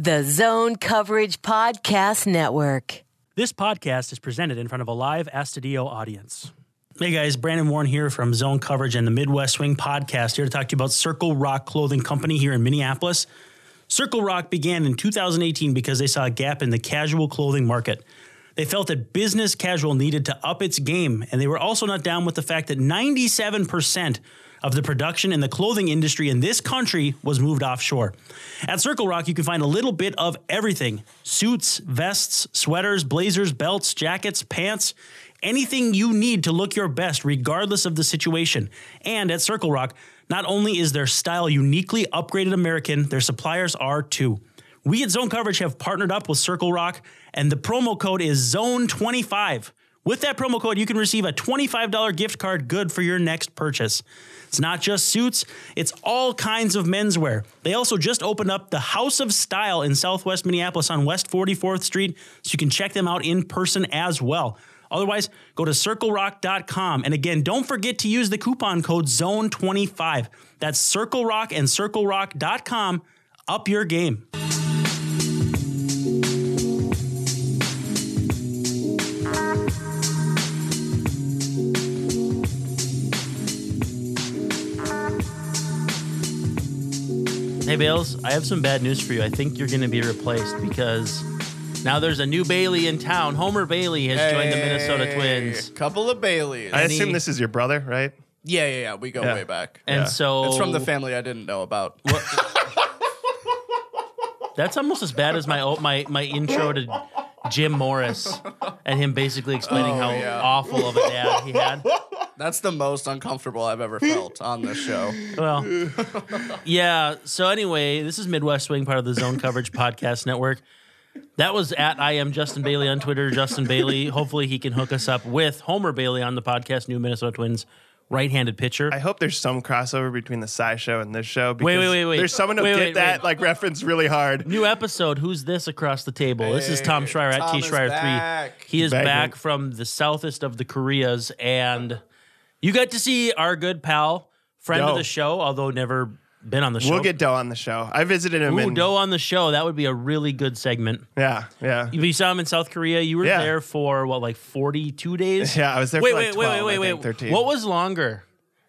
The Zone Coverage Podcast Network. This podcast is presented in front of a live Astadio audience. Hey guys, Brandon Warne here from Zone Coverage and the Midwest Swing Podcast, here to talk to you about Circle Rock Clothing Company here in Minneapolis. Circle Rock began in 2018 because they saw a gap in the casual clothing market. They felt that business casual needed to up its game, and they were also not down with the fact that 97% of the production in the clothing industry in this country was moved offshore. At Circle Rock, you can find a little bit of everything suits, vests, sweaters, blazers, belts, jackets, pants. Anything you need to look your best, regardless of the situation. And at Circle Rock, not only is their style uniquely upgraded American, their suppliers are too. We at Zone Coverage have partnered up with Circle Rock, and the promo code is ZONE25. With that promo code, you can receive a $25 gift card good for your next purchase. It's not just suits, it's all kinds of menswear. They also just opened up the House of Style in Southwest Minneapolis on West 44th Street, so you can check them out in person as well. Otherwise, go to circlerock.com. And again, don't forget to use the coupon code ZONE25. That's Circle Rock and circlerock.com. Up your game. Hey, Bales, I have some bad news for you. I think you're going to be replaced because now there's a new Bailey in town. Homer Bailey has joined the Minnesota Twins. Couple of Baileys. I assume he- this is your brother, right? yeah, yeah, yeah. We go Yeah. way back. And Yeah. so It's from the family I didn't know about. That's almost as bad as my o- my my intro to Jim Morris and him basically explaining Oh, how yeah. awful of a dad he had. That's the most uncomfortable I've ever felt on this show. Well, yeah. So anyway, this is Midwest Swing, part of the Zone Coverage Podcast Network. That was at I am Justin Bailey on Twitter. Justin Bailey. Hopefully, he can hook us up with Homer Bailey on the podcast. New Minnesota Twins right-handed pitcher. I hope there's some crossover between the Sci Show and this show. Because Wait, wait, wait, wait. There's someone who Wait, get wait, that wait. like reference really hard. New episode. Who's this across the table? this is Tom Hey, Schreier at T Schreier three. He is Back back, from the southest of the Koreas, and you got to see our good pal, friend of the show, although never been on the show. We'll get Doe on the show. I visited him Ooh, in Doe on the show. That would be a really good segment. Yeah, yeah. You saw him in South Korea. You were Yeah. there for what, like forty-two days? Yeah, I was there Wait, for like wait, 12, wait, wait, wait, wait. 13. What was longer,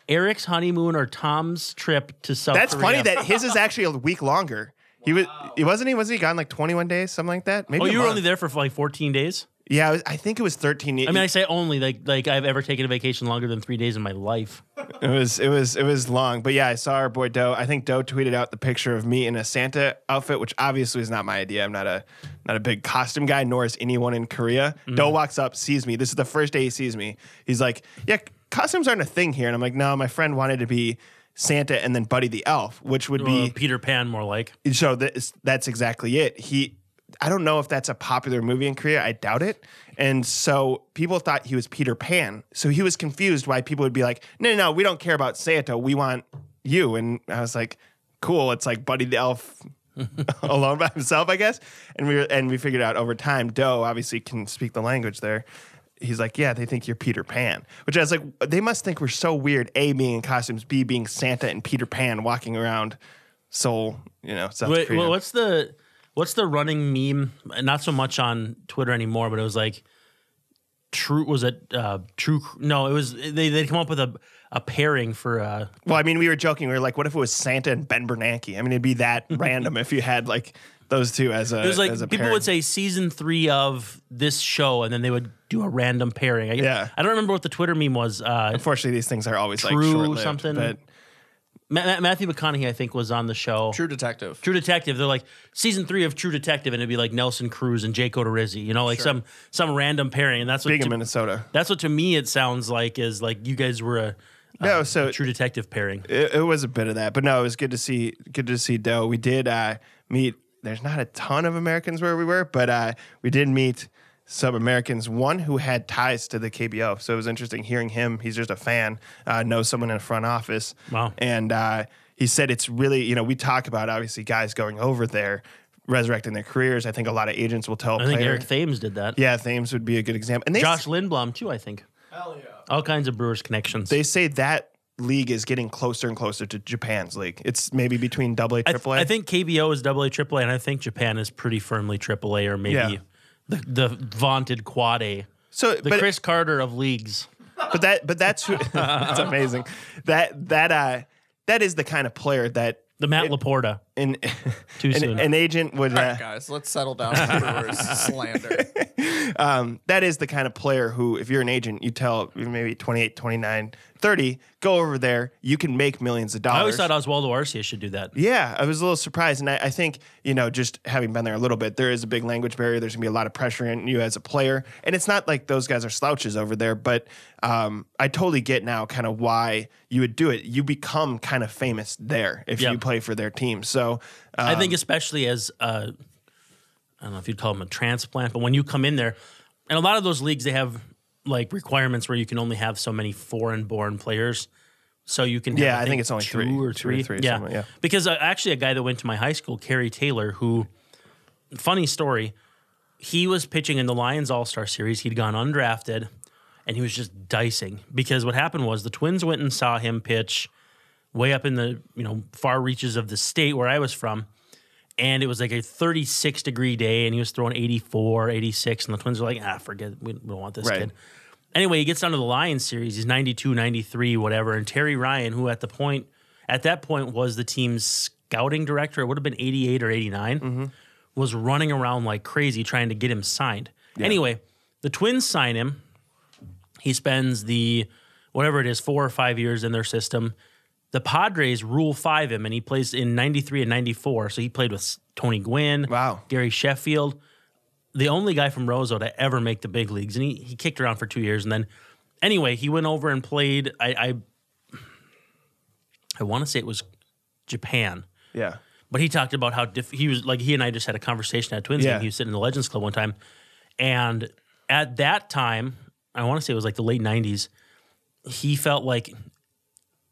Eric's honeymoon or Tom's trip to South That's Korea? funny that his is actually a week longer. He was, he wasn't he? Was he gone like 21 days, something like that? Maybe. Oh, you were month. only there for like fourteen days. Yeah, I, was- I think it was 13. I mean, I say only like like I've ever taken a vacation longer than three days in my life. It was it was it was long, but yeah, I saw our boy Doe. I think Doe tweeted out the picture of me in a Santa outfit, which obviously is not my idea. I'm not a not a big costume guy, nor is anyone in Korea. Doe walks up, sees me. This is the first day he sees me. He's like, "Yeah, costumes aren't a thing here," and I'm like, "No, my friend wanted to be." Santa and then Buddy the Elf, which would Uh, be Peter Pan, more like. so that's that's exactly it. He I don't know if that's a popular movie in Korea. I doubt it. And so people thought he was Peter Pan. So he was confused why people would be like, "No, no, no, we don't care about Santa. We want you." And I was like, "Cool. It's like Buddy the Elf alone by himself, I guess." And we were, and we figured out over time, Doe obviously can speak the language there. He's like, yeah, they think you're Peter Pan, which I was like, they must think we're so weird. A being in costumes, B being Santa and Peter Pan walking around Seoul, you know, South Wait, Korea. well, what's the what's the running meme? Not so much on Twitter anymore, but it was like true. Was it uh, true? No, it was they they come up with a a pairing for uh, Well, I mean, we were joking. We were like, what if it was Santa and Ben Bernanke? I mean, it'd be that random if you had like those two as a. It was like people pairing. would say season three of this show, and then they would do a random pairing. I, Yeah. I don't remember what the Twitter meme was. Uh, Unfortunately, these things are always like True short-lived, something. But Ma- Ma- Matthew McConaughey, I think, was on the show. True Detective. True Detective. They're like season three of True Detective, and it'd be like Nelson Cruz and Jake Odorizzi. You know, like some some random pairing, and that's what being in to, Minnesota, that's what to me it sounds like is like you guys were a, no. So True Detective pairing. it, it was a bit of that, but no, it was good to see. Good to see Doe. We did uh, meet. There's not a ton of Americans where we were, but uh, we did meet some Americans. One who had ties to the KBO, so it was interesting hearing him. He's just a fan, uh, knows someone in the front office, Wow. and uh, he said it's really you know we talk about obviously guys going over there, resurrecting their careers. I think a lot of agents will tell. I think player- Eric Thames did that. yeah, Thames would be a good example, and they Josh Lindblom too. I think. Hell yeah. All kinds of Brewers connections. they say that league is getting closer and closer to Japan's league. It's maybe between double A, I, th- triple A. I think KBO is double A, triple A, and I think Japan is pretty firmly triple A or maybe Yeah. The, the vaunted quad A. so. The but, Chris Carter of leagues. but that but that's who. that's amazing. That that uh that is the kind of player that The Matt Laporta. An Too an, soon. an agent would. All Uh, right, guys, let's settle down on Brewers slander. um, that is the kind of player who, if you're an agent, you tell maybe 28, 29, 30, go over there. You can make millions of dollars. I always thought Oswaldo Arcia should do that. Yeah, I was a little surprised. And I, I think, you know, just having been there a little bit, there is a big language barrier. There's going to be a lot of pressure on you as a player. And it's not like those guys are slouches over there, but um, I totally get now kind of why you would do it. You become kind of famous there if Yeah. you play for their team. So, uh, I think especially as uh, I don't know if you'd call them a transplant, but when you come in there, and a lot of those leagues they have like requirements where you can only have so many foreign-born players. So you can, have, Yeah, I think it's only two three- or two or three. three yeah. yeah. Because uh, actually, a guy that went to my high school, Kerry Taylor, who, funny story, he was pitching in the Lions All Star Series. He'd gone undrafted, and he was just dicing because what happened was the Twins went and saw him pitch way up in the you know far reaches of the state where I was from. And it was like a 36 degree day, and he was throwing 84, 86. And the Twins were like, ah, forget it. We don't want this Right. kid. Anyway, he gets down to the Lions series. He's 92, 93, whatever. And Terry Ryan, who at the point, at that point was the team's scouting director, it would have been 88 or 89, Mm-hmm. was running around like crazy trying to get him signed. Anyway, the Twins sign him. He spends the, whatever it is, four or five years in their system. The Padres rule five him, and he plays in 93 and 94. So he played with Tony Gwynn, Wow. Gary Sheffield, the only guy from Roseau to ever make the big leagues. And he, he kicked around for two years. And then, anyway, he went over and played, I, I, I want to say it was Japan. yeah. But he talked about how diff- he was like he and I just had a conversation at Twins Yeah. game. He was sitting in the Legends Club one time, and at that time, I want to say it was like the late '90s. He felt like,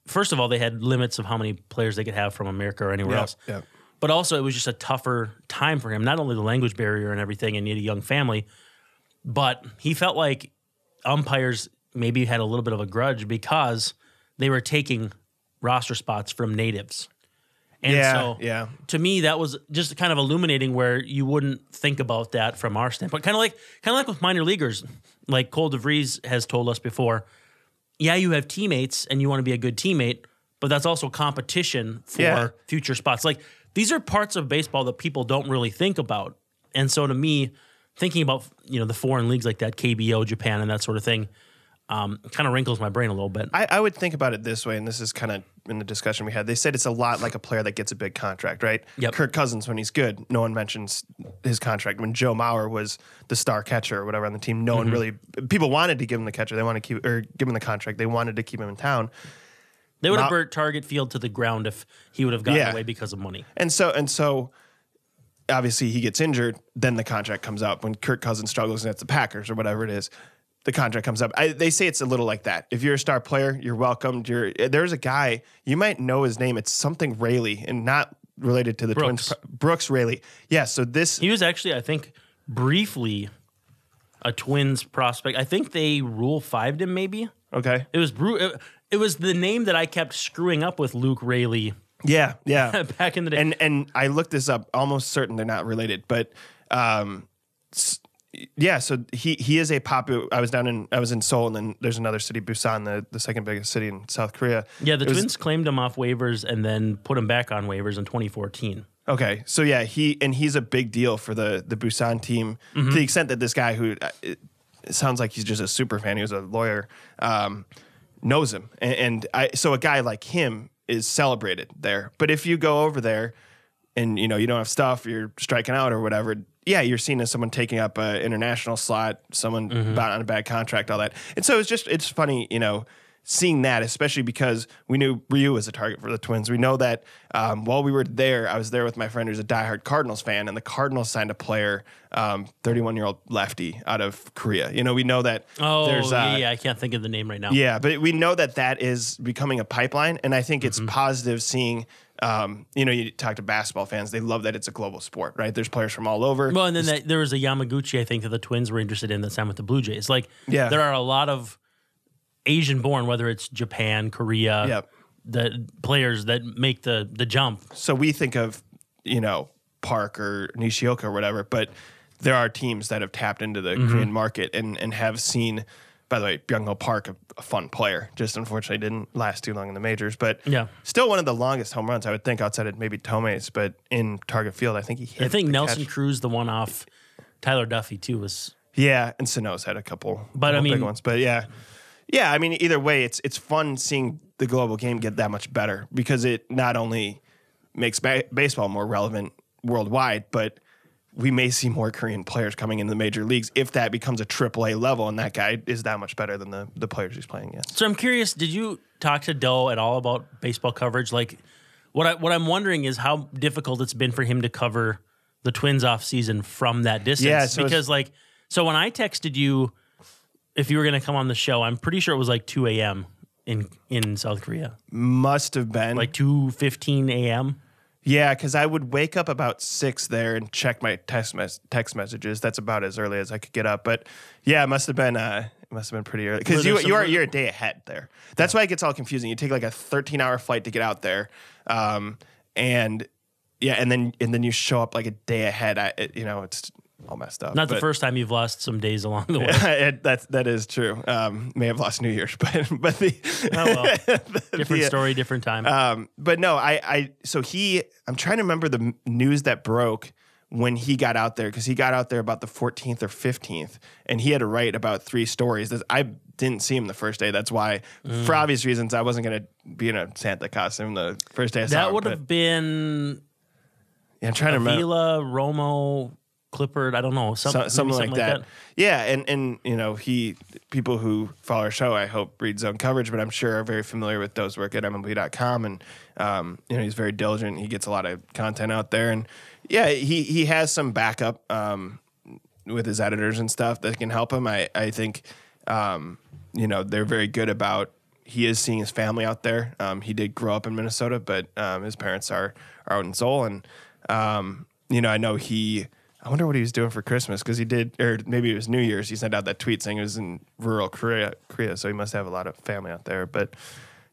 first of all, they had limits of how many players they could have from America or anywhere Yeah, else. yeah. But also, it was just a tougher time for him. Not only the language barrier and everything, and he had a young family, but he felt like umpires maybe had a little bit of a grudge because they were taking roster spots from natives. And yeah, so yeah. to me that was just kind of illuminating where you wouldn't think about that from our standpoint kind of like kind of like with minor leaguers like cole devries has told us before yeah you have teammates and you want to be a good teammate but that's also competition for Yeah. future spots like these are parts of baseball that people don't really think about and so to me thinking about you know the foreign leagues like that kbo japan and that sort of thing um, kind of wrinkles my brain a little bit I, I would think about it this way, and this is kind of in the discussion we had. They said it's a lot like a player that gets a big contract, right? Yep. Kirk Cousins, when he's good, no one mentions his contract. When Joe Mauer was the star catcher or whatever on the team, no Mm-hmm. one really people wanted to give him the catcher. They wanted to keep or give him the contract. They wanted to keep him in town. they would have burnt target field to the ground if he would have gotten Yeah. away because of money And so and so obviously he gets injured, then the contract comes up. When Kirk Cousins struggles and it's the Packers or whatever it is, the contract comes up. I, they say it's a little like that. If you're a star player, you're welcomed. You're there's a guy, you might know his name. It's something Raley and not related to the Brooks. Twins. Brooks Raley. Yeah, so this He was actually, I think, briefly a Twins prospect. I think they rule fived him. Maybe okay. it was Bru- it, it was the name that I kept screwing up with Luke Raley Yeah, yeah. back in the day. and and I looked this up. Almost certain they're not related, but um, yeah. So he he is a popular. I was down in I was in Seoul, and then there's another city, Busan, the the second biggest city in South Korea. yeah, the It was- Twins claimed him off waivers and then put him back on waivers in 2014. Okay, so yeah, he and he's a big deal for the the Busan team to the extent that this guy who uh, sounds like he's just a super fan. He was a lawyer, um, knows him, and, and I so a guy like him is celebrated there. But if you go over there and you know you don't have stuff, you're striking out or whatever. Yeah, you're seen as someone taking up an international slot, someone about on a bad contract, all that. And so it's just it's funny, you know, seeing that, especially because we knew Ryu was a target for the Twins. We know that um, while we were there, I was there with my friend who's a diehard Cardinals fan, and the Cardinals signed a player, 31 year old lefty out of Korea. You know, we know that Oh, there's uh, yeah, yeah, I can't think of the name right now. yeah, but we know that that is becoming a pipeline, and I think it's Mm-hmm. positive seeing. Um, you know, you talk to basketball fans; they love that it's a global sport, right? There's players from all over. Well, and then that, there was a Yamaguchi, I think, that the Twins were interested in that signed with the Blue Jays. Like, Yeah. there are a lot of Asian born, whether it's Japan, Korea, Yep. the players that make the the jump. So we think of, you know, Park or Nishioka or whatever, but there are teams that have tapped into the Mm-hmm. Korean market and, and have seen, by the way, Byung Park, a, a fun player, just unfortunately didn't last too long in the majors, but Yeah. still one of the longest home runs, I would think, outside of maybe Thome's, but in Target Field, I think he hit. I think Nelson catch. Cruz, the one off Tyler Duffey too, was Yeah, and Sano's had a couple, But, I couple big ones. But yeah, yeah. I mean, either way, it's it's fun seeing the global game get that much better because it not only makes ba- baseball more relevant worldwide, but we may see more Korean players coming into the major leagues if that becomes a triple A level, and that guy is that much better than the the players he's playing against. So I'm curious, did you talk to Doe at all about baseball coverage? Like what I what I'm wondering is how difficult it's been for him to cover the Twins off season from that distance. Yeah, so because like so when I texted you if you were gonna come on the show, I'm pretty sure it was like two AM in in South Korea. Must have been Like two fifteen AM. Yeah, because I would wake up about six there and check my text mes- text messages. That's about as early as I could get up. But yeah, it must have been uh, it must have been pretty early because you you are you're a day ahead there. That's why it gets all confusing. You take like a 13 hour flight to get out there, um, and yeah, and then and then you show up like a day ahead. I, it, you know, it's all messed up. Not the first time you've lost some days along the way. it, that's that is true. Um, may have lost New Year's, but but the Oh well. Different the- story, different time. um, but no, I, I, so he, I'm trying to remember the news that broke when he got out there because he got out there about the 14th or 15th, and he had to write about three stories. That I didn't see him the first day. That's why, for Mm. obvious reasons, I wasn't gonna be in a Santa costume the first day I that would have been Yeah, I'm trying to remember. Avila, Romo, Clippard, I don't know, some, So- maybe something, like, that. that. Yeah, and and you know he people who follow our show, I hope read zone coverage, but I'm sure are very familiar with Doe's work at MLB.com, and um, you know he's very diligent. He gets a lot of content out there, and yeah, he he has some backup um, with his editors and stuff that can help him. I I think um, you know they're very good about. He is seeing his family out there. Um, he did grow up in Minnesota, but um, his parents are are out in Seoul, and um, you know I know he. I wonder what he was doing for Christmas because he did, or maybe it was New Year's. He sent out that tweet saying it was in rural Korea, Korea, so he must have a lot of family out there. But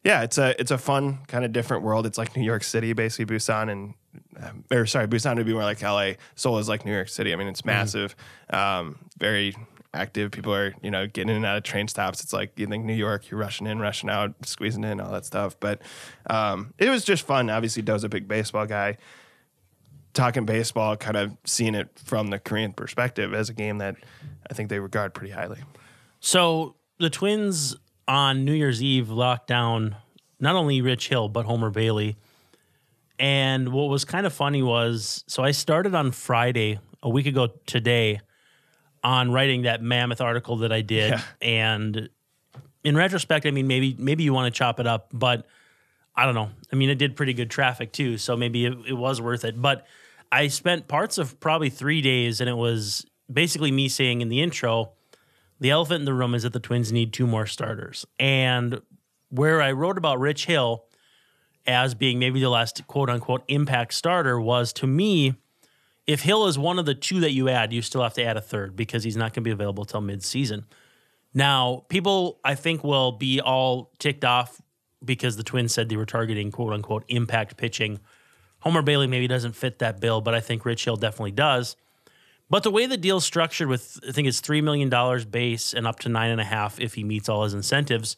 yeah, it's a it's a fun kind of different world. It's like New York City, basically Busan, and um, or sorry, Busan would be more like LA. Seoul is like New York City. I mean, it's massive, um, very active. People are you know getting in and out of train stops. It's like you think New York, you're rushing in, rushing out, squeezing in, all that stuff. But um, it was just fun. Obviously, Doe's a big baseball guy talking baseball, kind of seeing it from the Korean perspective as a game that I think they regard pretty highly. So the Twins on New Year's Eve locked down not only Rich Hill but Homer Bailey. And what was kind of funny was so I started on Friday a week ago today on writing that mammoth article that I did Yeah. and in retrospect I mean maybe maybe you want to chop it up but I don't know. I mean it did pretty good traffic too so maybe it, it was worth it but I spent parts of probably 3 days and it was basically me saying in the intro the elephant in the room is that the Twins need two more starters. And where I wrote about Rich Hill as being maybe the last quote unquote impact starter was to me, if Hill is one of the two that you add, you still have to add a third because he's not going to be available till midseason. Now, people I think will be all ticked off because the Twins said they were targeting quote unquote impact pitching. Homer Bailey maybe doesn't fit that bill, but I think Rich Hill definitely does. But the way the deal's structured with, I think it's $3 million base and up to nine and a half if he meets all his incentives,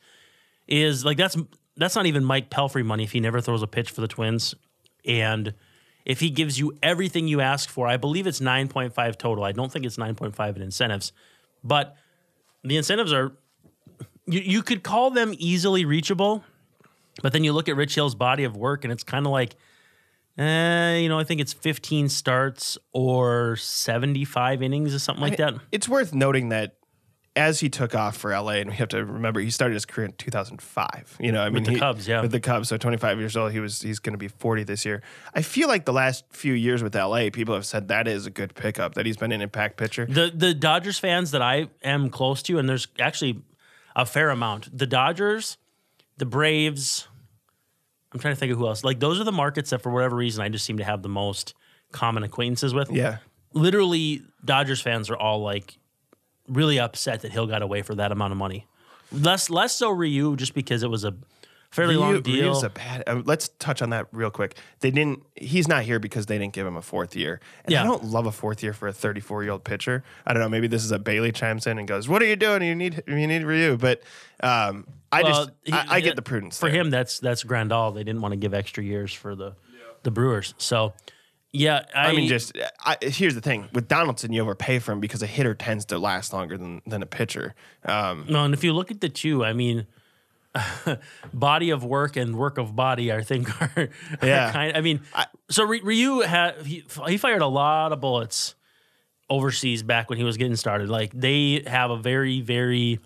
is like that's that's not even Mike Pelfrey money if he never throws a pitch for the Twins. And if he gives you everything you ask for, I believe it's 9.5 total. I don't think it's 9.5 in incentives. But the incentives are you, you could call them easily reachable, but then you look at Rich Hill's body of work and it's kind of like Eh, you know, I think it's 15 starts or 75 innings or something like that. It's worth noting that as he took off for LA, and we have to remember he started his career in 2005. You know, I mean, the he- Cubs, yeah. with the Cubs. So 25 years old, he was he's going to be 40 this year. I feel like the last few years with LA, people have said that is a good pickup. That he's been an impact pitcher. The the Dodgers fans that I am close to, and there's actually a fair amount. The Dodgers, the Braves. I'm trying to think of who else. Like those are the markets that, for whatever reason, I just seem to have the most common acquaintances with. Yeah, Literally, Dodgers fans are all like really upset that Hill got away for that amount of money. Less less so Ryu, just because it was a fairly Ryu- long deal. Ryu's a bad. Uh, let's touch on that real quick. They didn't. He's not here because they didn't give him a fourth year. And Yeah. I don't love a fourth year for a 34 year old pitcher. I don't know. Maybe this is a Bailey chimes in and goes, "What are you doing? You need you need Ryu." But um, I Well, just he- I, I he- get the prudence for there. him. That's that's Grandal. They didn't want to give extra years for the the Brewers. So yeah, I, I mean, just I, here's the thing with Donaldson, you overpay for him because a hitter tends to last longer than than a pitcher. Um, no. And if you look at the two, I mean. body of work and work of body, I think are, are Yeah. kind. I mean, so Ryu had he, he fired a lot of bullets overseas back when he was getting started. Like they have a very very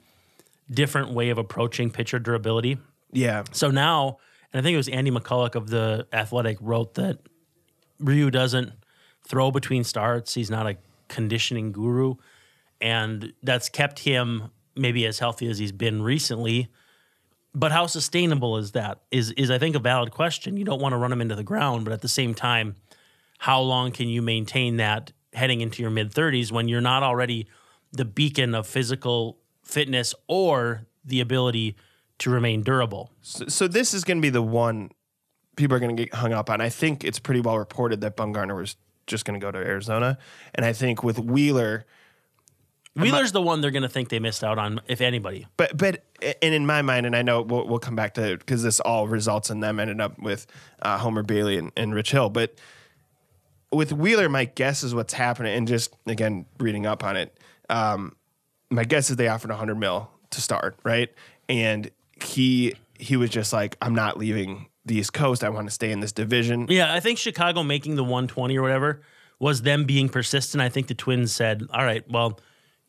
different way of approaching pitcher durability. yeah, So now, and I think it was Andy McCullough of the Athletic wrote that Ryu doesn't throw between starts. He's not a conditioning guru, and that's kept him maybe as healthy as he's been recently. But how sustainable is that? Is is I think a valid question. You don't want to run them into the ground, but at the same time, how long can you maintain that heading into your mid 30s when you're not already the beacon of physical fitness or the ability to remain durable? So, so this is going to be the one people are going to get hung up on. I think it's pretty well reported that Bumgarner was just going to go to Arizona, and I think with Wheeler, Wheeler's the one they're going to think they missed out on, if anybody. but but and in my mind, and I know we'll, we'll come back to because this all results in them ending up with uh, Homer Bailey and, and Rich Hill, but with Wheeler, my guess is what's happening, and just again reading up on it, um, my guess is they offered 100 mil to start, right? And he he was just like, I'm not leaving the East Coast. I want to stay in this division. Yeah, I think Chicago making the 120 or whatever was them being persistent. I think the Twins said, "All right, well,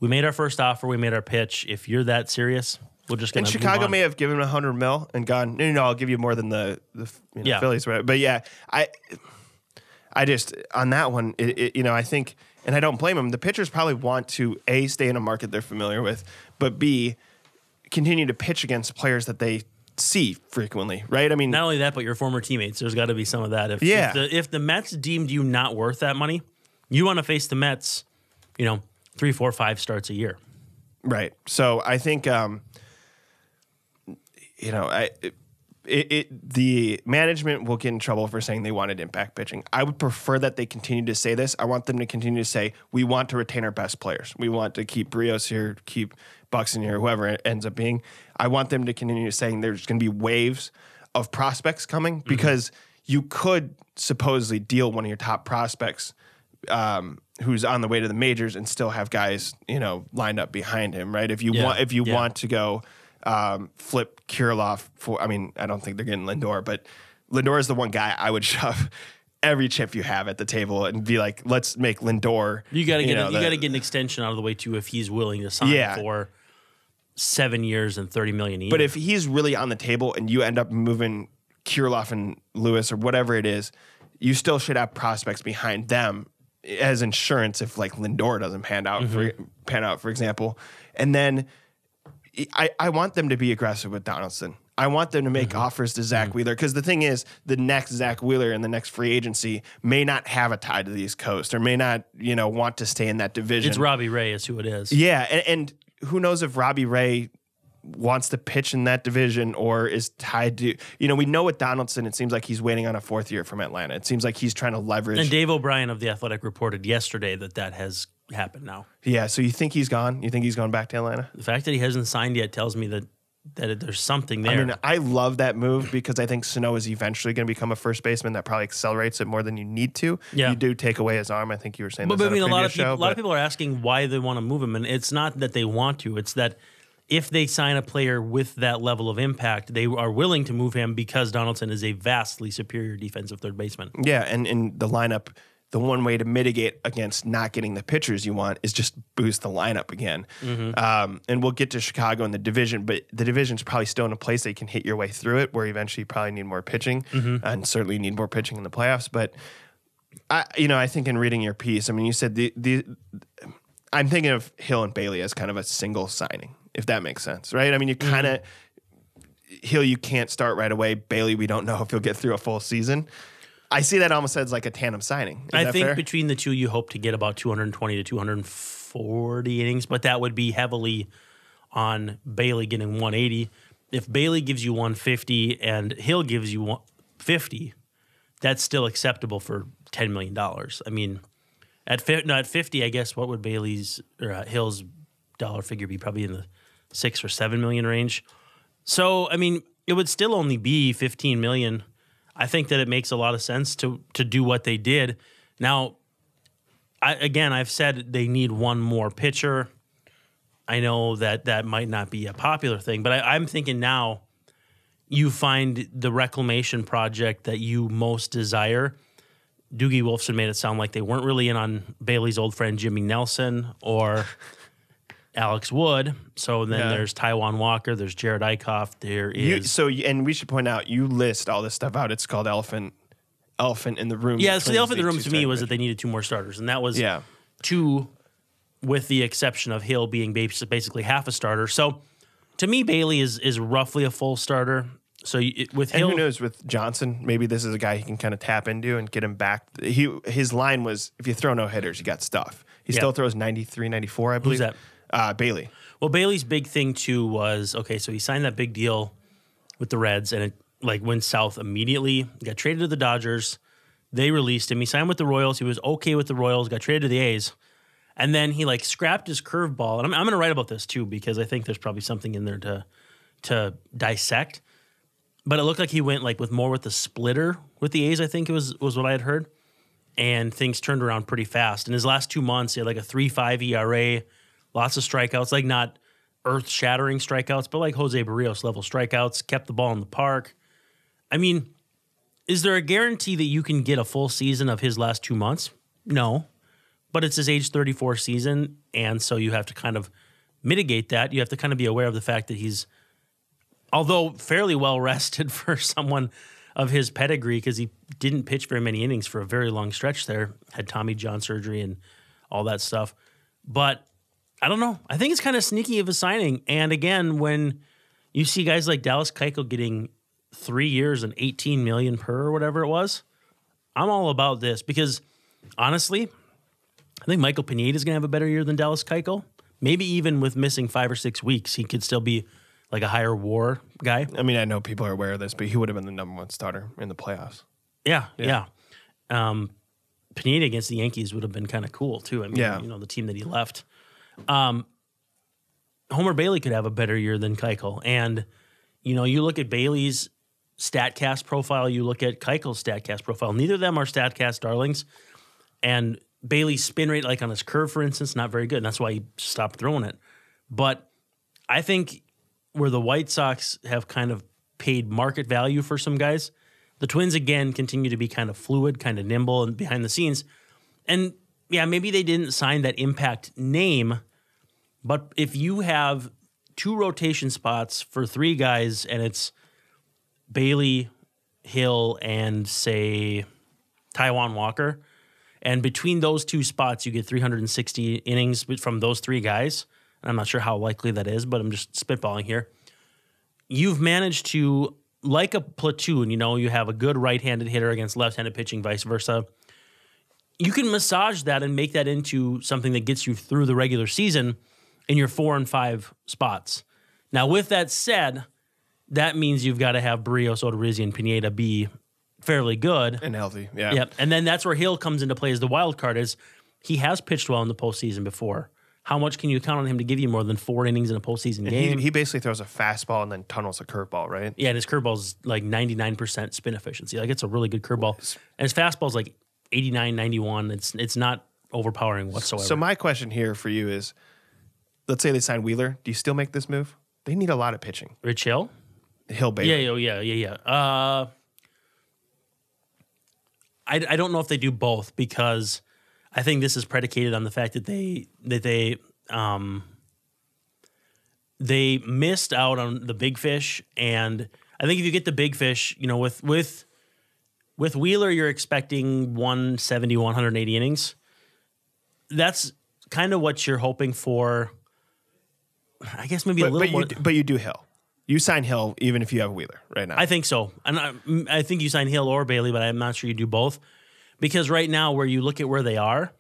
we made our first offer, we made our pitch. If you're that serious, we're just going And to." Chicago may have given him 100 mil and gone, no, no, no, I'll give you more than the, the you know, Yeah. Phillies. But yeah, I I just, on that one, it, it, you know, I think, and I don't blame him. the pitchers probably want to, A, stay in a market they're familiar with, but B, continue to pitch against players that they see frequently, right? I mean, Not only that, but your former teammates. There's got to be some of that. If, Yeah. if the, if the Mets deemed you not worth that money, you want to face the Mets, you know, three, four, five starts a year. Right. So I think, um, you know, I. It, it, it the management will get in trouble for saying they wanted impact pitching. I would prefer that they continue to say this. I want them to continue to say we want to retain our best players. We want to keep Berrios here, keep Buxton here, whoever it ends up being. I want them to continue saying there's going to be waves of prospects coming because you could supposedly deal one of your top prospects um, who's on the way to the majors and still have guys, you know, lined up behind him, right? If you Yeah, want, if you yeah. want to go um, flip Kirilloff for, I mean, I don't think they're getting Lindor, but Lindor is the one guy I would shove every chip you have at the table and be like, let's make Lindor. You got to get know, a, you got to get an extension out of the way too if he's willing to sign Yeah. for seven years and thirty million a year. But if he's really on the table and you end up moving Kirilloff and Lewis or whatever it is, you still should have prospects behind them as insurance if like Lindor doesn't pan out for mm-hmm. pan out, for example. And then I, I want them to be aggressive with Donaldson. I want them to make mm-hmm. offers to Zach mm-hmm. Wheeler because the thing is, the next Zach Wheeler in the next free agency may not have a tie to the East Coast or may not, you know, want to stay in that division. it's Robbie Ray is who it is. Yeah, and, and who knows if Robbie Ray wants to pitch in that division or is tied to you know we know with Donaldson it seems like he's waiting on a fourth year from Atlanta. It seems like he's trying to leverage. And Dave O'Brien of the Athletic reported yesterday that that has happened now. yeah, so you think he's gone? You think he's gone back to Atlanta? The fact that he hasn't signed yet tells me that that there's something there. I mean, I love that move because I think Sano is eventually going to become a first baseman that probably accelerates it more than you need to. Yeah. You do take away his arm. I think you were saying but, but I mean, a lot of people, show, a lot of people are asking why they want to move him, and it's not that they want to. It's that if they sign a player with that level of impact, they are willing to move him because Donaldson is a vastly superior defensive third baseman. Yeah, and in the lineup, the one way to mitigate against not getting the pitchers you want is just boost the lineup again. Um, and we'll get to Chicago in the division, but the division's probably still in a place that you can hit your way through it, where eventually you probably need more pitching, and certainly need more pitching in the playoffs. But I, you know, I think in reading your piece, I mean, you said the the. I'm thinking of Hill and Bailey as kind of a single signing, if that makes sense, right? I mean, you kind of Hill, you can't start right away. Bailey, we don't know if he'll get through a full season. I see that almost as like a tandem signing. Is I think fair? between the two, you hope to get about 220 to 240 innings, but that would be heavily on Bailey getting 180. If Bailey gives you 150 and Hill gives you 50, that's still acceptable for 10 million dollars. I mean, at fi- no, at 50, I guess what would Bailey's or uh, Hill's dollar figure be? Probably in the six or seven million range. So, I mean, it would still only be 15 million. I think that it makes a lot of sense to to do what they did. Now, I, again, I've said they need one more pitcher. I know that that might not be a popular thing, but I, I'm thinking now you find the reclamation project that you most desire. Doogie Wolfson made it sound like they weren't really in on Bailey's old friend Jimmy Nelson or Alex Wood. So then Yeah. there's Taijuan Walker, there's Jerad Eickhoff, there is You, so, and we should point out, you list all this stuff out. It's called Elephant, Elephant in the Room. yeah. So the elephant in the room to me was that they needed two more starters, and that was Yeah. two, with the exception of Hill being basically half a starter. So to me, Bailey is is roughly a full starter. So you, with And who knows with Johnson? Maybe this is a guy he can kind of tap into and get him back. He his line was if you throw no hitters, you got stuff. He Yeah. still throws 93, 94, I believe. that? Uh, Bailey. Well, Bailey's big thing too was okay. So he signed that big deal with the Reds, and it like went south immediately. Got traded to the Dodgers. They released him. He signed with the Royals. He was okay with the Royals. Got traded to the A's, and then he like scrapped his curveball. And I'm, I'm going to write about this too because I think there's probably something in there to to dissect. But it looked like he went like with more with the splitter with the A's. I think it was was what I had heard, and things turned around pretty fast. In his last two months, he had like a three five ERA, lots of strikeouts, like not earth shattering strikeouts, but like Jose Berrios level strikeouts. Kept the ball in the park. I mean, is there a guarantee that you can get a full season of his last two months? No, but it's his age 34 season. And so you have to kind of mitigate that. You have to kind of be aware of the fact that he's, although fairly well rested for someone of his pedigree, because he didn't pitch very many innings for a very long stretch there, had Tommy John surgery and all that stuff. But I don't know. I think it's kind of sneaky of a signing. And again, when you see guys like Dallas Keuchel getting three years and 18 million per or whatever it was, I'm all about this because honestly, I think Michael Pineda is going to have a better year than Dallas Keuchel. Maybe even with missing five or six weeks, he could still be like a higher WAR guy. I mean, I know people are aware of this, but he would have been the number one starter in the playoffs. Yeah, yeah. Um, Pineda against the Yankees would have been kind of cool too. I mean, Yeah. you know, the team that he left. Um, Homer Bailey could have a better year than Keuchel, and you know, you look at Bailey's Statcast profile, you look at Keuchel's Statcast profile. Neither of them are Statcast darlings, and Bailey's spin rate, like on his curve, for instance, not very good, and that's why he stopped throwing it. But I think where the White Sox have kind of paid market value for some guys, the Twins again continue to be kind of fluid, kind of nimble, and behind the scenes. And yeah, maybe they didn't sign that impact name, but if you have two rotation spots for three guys and it's Bailey, Hill, and say Taijuan Walker, and between those two spots, you get 360 innings from those three guys. And I'm not sure how likely that is, but I'm just spitballing here. You've managed to, like a platoon, you know, you have a good right handed hitter against left handed pitching, vice versa. You can massage that and make that into something that gets you through the regular season in your four and five spots. Now, with that said, that means you've got to have Berrios, Odorizzi, and Pineda be fairly good. And healthy. Yeah. Yep. And then that's where Hill comes into play as the wild card is he has pitched well in the postseason before. How much can you count on him to give you more than four innings in a postseason He, game? he basically throws a fastball and then tunnels a curveball, right? yeah, and his curveball's like 99% spin efficiency. Like it's a really good curveball. And his fastball's like 89, 91. It's it's not overpowering whatsoever. So my question here for you is, let's say they sign Wheeler. Do you still make this move? They need a lot of pitching. Rich Hill? Hill Bailey. Yeah, yeah, yeah, yeah, yeah. Uh, I, I don't know if they do both because I think this is predicated on the fact that they that they um, they missed out on the big fish, and I think if you get the big fish, you know, with with with Wheeler, you're expecting 170, 180 innings. That's kind of what you're hoping for. I guess maybe a But, little but, more. you, do- but you do Hill. You sign Hill even if you have Wheeler right now. I think so, and I, I think you sign Hill or Bailey, but I'm not sure you do both because right now, where you look at where they are,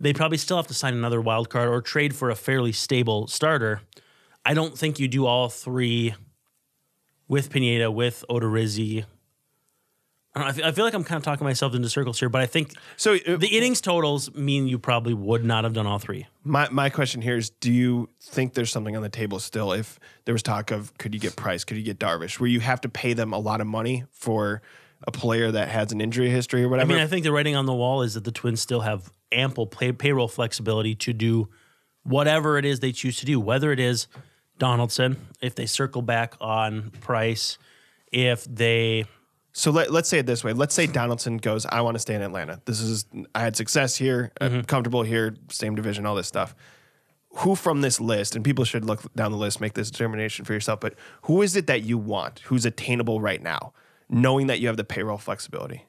they probably still have to sign another wild card or trade for a fairly stable starter. I don't think you do all three with Pineda, with Odorizzi. I, know, I, feel, I feel like I'm kind of talking myself into circles here, but I think So uh, the innings totals mean you probably would not have done all three. my my question here is: Do you think there's something on the table still? If there was talk of could you get Price, could you get Darvish, where you have to pay them a lot of money for a player that has an injury history or whatever. I mean, I think the writing on the wall is that the Twins still have ample pay, payroll flexibility to do whatever it is they choose to do, whether it is Donaldson, if they circle back on Price, if they So let, let's say it this way. Let's say Donaldson goes, I want to stay in Atlanta. This is, I had success here, I'm comfortable here, same division, all this stuff. Who from this list, and people should look down the list, make this determination for yourself, but who is it that you want who's attainable right now, knowing that you have the payroll flexibility?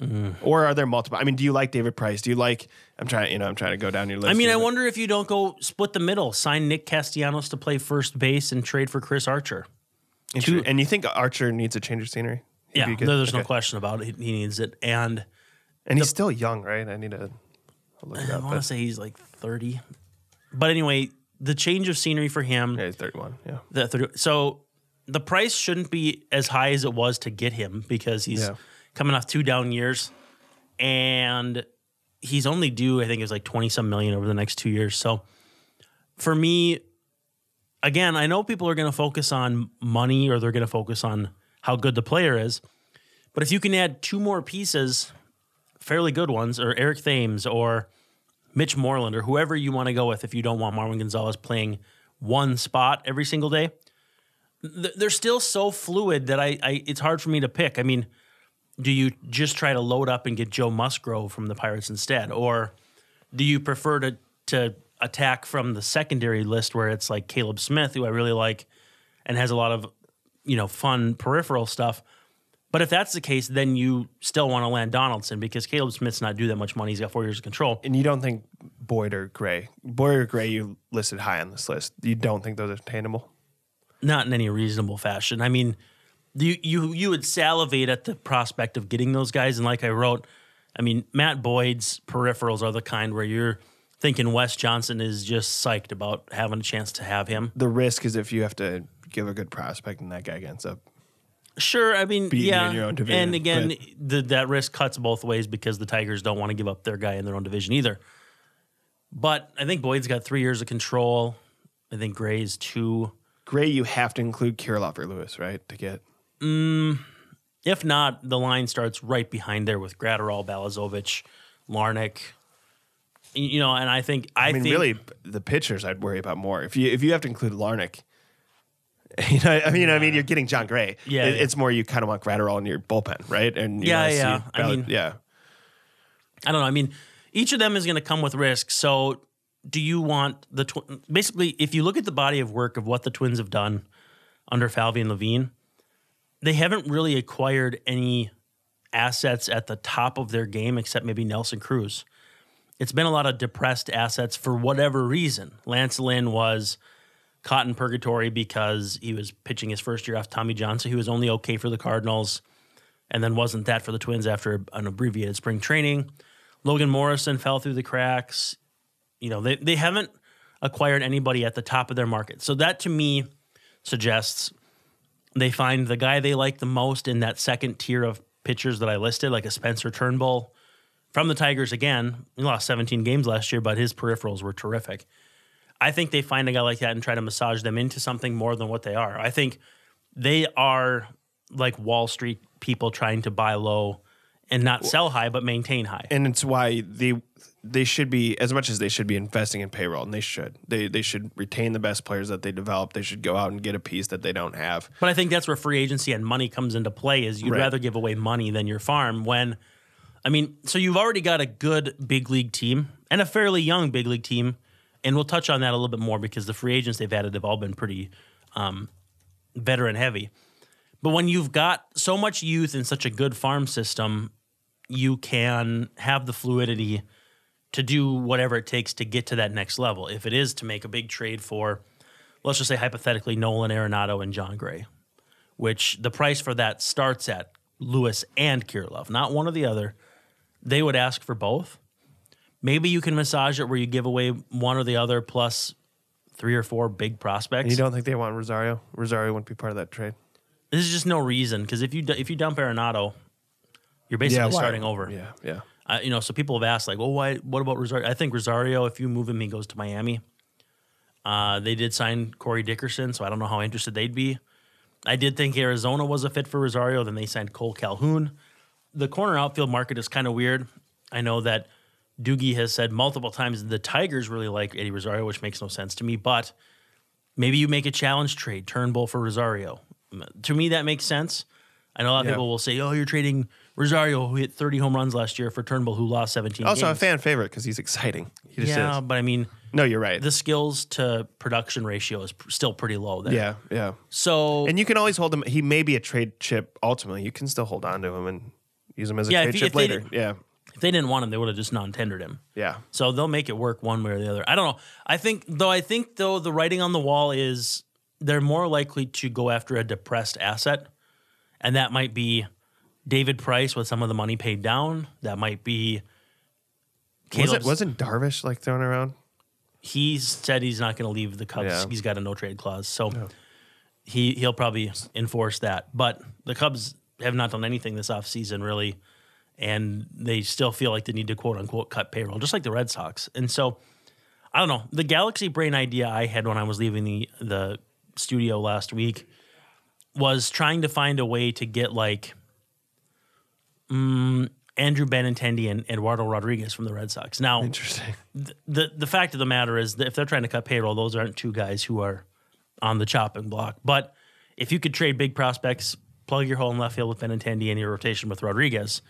Mm. Or are there multiple? I mean, do you like David Price? Do you like, I'm trying, you know, I'm trying to go down your list. I mean, I wonder if you don't go split the middle, sign Nick Castellanos to play first base and trade for Chris Archer. Interesting. And you think Archer needs a change of scenery? He'd Yeah, no, there's no question about it. He he needs it. And And he's still young, right? I need to I'll look it I up. want to say he's like 30. But anyway, the change of scenery for him, yeah, he's 31. Yeah. the 30, so the price shouldn't be as high as it was to get him because he's Yeah. coming off two down years and he's only due, I think it was like 20 some million over the next two years. So for me, again, I know people are going to focus on money or they're going to focus on how good the player is. But if you can add two more pieces, fairly good ones, or Eric Thames or Mitch Moreland or whoever you want to go with if you don't want Marwin Gonzalez playing one spot every single day, th- they're still so fluid that I, I it's hard for me to pick. I mean, do you just try to load up and get Joe Musgrove from the Pirates instead, or do you prefer to to attack from the secondary list where it's like Caleb Smith, who I really like, and has a lot of you know fun peripheral stuff. But if that's the case, then you still want to land Donaldson because Caleb Smith's not due that much money. He's got four years of control. And you don't think Boyd or Gray, Boyd or Gray, you listed high on this list. You don't think those are attainable? not in any reasonable fashion. I mean, you you you would salivate at the prospect of getting those guys, and like I wrote, I mean, Matt Boyd's peripherals are the kind where you're thinking Wes Johnson is just psyched about having a chance to have him. The risk is if you have to give a good prospect and that guy ends up. Sure, I mean, Beating yeah, in your own division, and again, the, that risk cuts both ways because the Tigers don't want to give up their guy in their own division either. But I think Boyd's got three years of control. I think Gray's two. Gray, you have to include Kirilloff or Lewis, right? To get mm, If not, the line starts right behind there with Graterol, Balazovic, Larnach. You know, and I think I, I mean, think really, the pitchers I'd worry about more. If you if you have to include Larnach, you know, I mean, I mean, you're getting Jon Gray. Yeah, It- yeah. it's more you kind of want Graterol in your bullpen, right? And you Yeah, yeah. I mean- yeah. I don't know. I mean, each of them is going to come with risk. So, do you want the tw- basically? If you look at the body of work of what the Twins have done under Falvey and Levine, they haven't really acquired any assets at the top of their game except maybe Nelson Cruz. It's been a lot of depressed assets for whatever reason. Lance Lynn was caught in purgatory because he was pitching his first year off Tommy John, so he was only okay for the Cardinals, and then wasn't that for the Twins after an abbreviated spring training. Logan Morrison fell through the cracks. You know, they, they haven't acquired anybody at the top of their market. So that to me suggests they find the guy they like the most in that second tier of pitchers that I listed, like a Spencer Turnbull from the Tigers again. He lost 17 games last year, but his peripherals were terrific. I think they find a guy like that and try to massage them into something more than what they are. I think they are like Wall Street people trying to buy low and not sell high, but maintain high. and it's why they they should be as much as they should be investing in payroll, and they should. They they should retain the best players that they develop. They should go out and get a piece that they don't have. But I think that's where free agency and money comes into play. Is you'd Right. rather give away money than your farm when, I mean, so you've already got a good big league team and a fairly young big league team, and we'll touch on that a little bit more because the free agents they've added have all been pretty um, veteran heavy. But when you've got so much youth and such a good farm system, you can have the fluidity to do whatever it takes to get to that next level. If it is to make a big trade for, let's just say hypothetically, Nolan Arenado and Jon Gray, which the price for that starts at Lewis and Kirilloff, not one or the other. They would ask for both. Maybe you can massage it where you give away one or the other plus three or four big prospects. And you don't think they want Rosario? Rosario wouldn't be part of that trade. This is just no reason because if you if you dump Arenado, you're basically why- starting over. Yeah, yeah. Uh, you know, so people have asked like, well, why? What about Rosario? I think Rosario, if you move him, he goes to Miami. Uh, they did sign Corey Dickerson, so I don't know how interested they'd be. I did think Arizona was a fit for Rosario. Then they signed Cole Calhoun. The corner outfield market is kind of weird. I know that Doogie has said multiple times the Tigers really like Eddie Rosario, which makes no sense to me. But maybe you make a challenge trade, Turnbull for Rosario. To me, that makes sense. I know a lot of Yeah. people will say, "Oh, you're trading Rosario, who hit 30 home runs last year, for Turnbull, who lost 17." Also, games. a fan favorite because he's exciting. He just Yeah, is. but I mean, No, you're right. the skills to production ratio is pr- still pretty low there. yeah, yeah. So And you can always hold him. He may be a trade chip ultimately. You can still hold on to him and use him as a Yeah, trade you- chip later. did- Yeah, if they didn't want him, they would have just non-tendered him. yeah. So they'll make it work one way or the other. I don't know. I think though. I think though the writing on the wall is they're more likely to go after a depressed asset, and that might be David Price with some of the money paid down. That might be. Was it, Caleb's- wasn't Darvish like thrown around? He said he's not going to leave the Cubs. Yeah. He's got a no trade clause, so he he'll probably enforce that. But the Cubs have not done anything this offseason really, and they still feel like they need to quote unquote cut payroll, just like the Red Sox. And so I don't know. The Galaxy Brain idea I had when I was leaving the the studio last week was trying to find a way to get like mm, Andrew Benintendi and Eduardo Rodriguez from the Red Sox. Now, Interesting. the the fact of the matter is that if they're trying to cut payroll, those aren't two guys who are on the chopping block. But if you could trade big prospects, plug your hole in left field with Benintendi and your rotation with Rodriguez,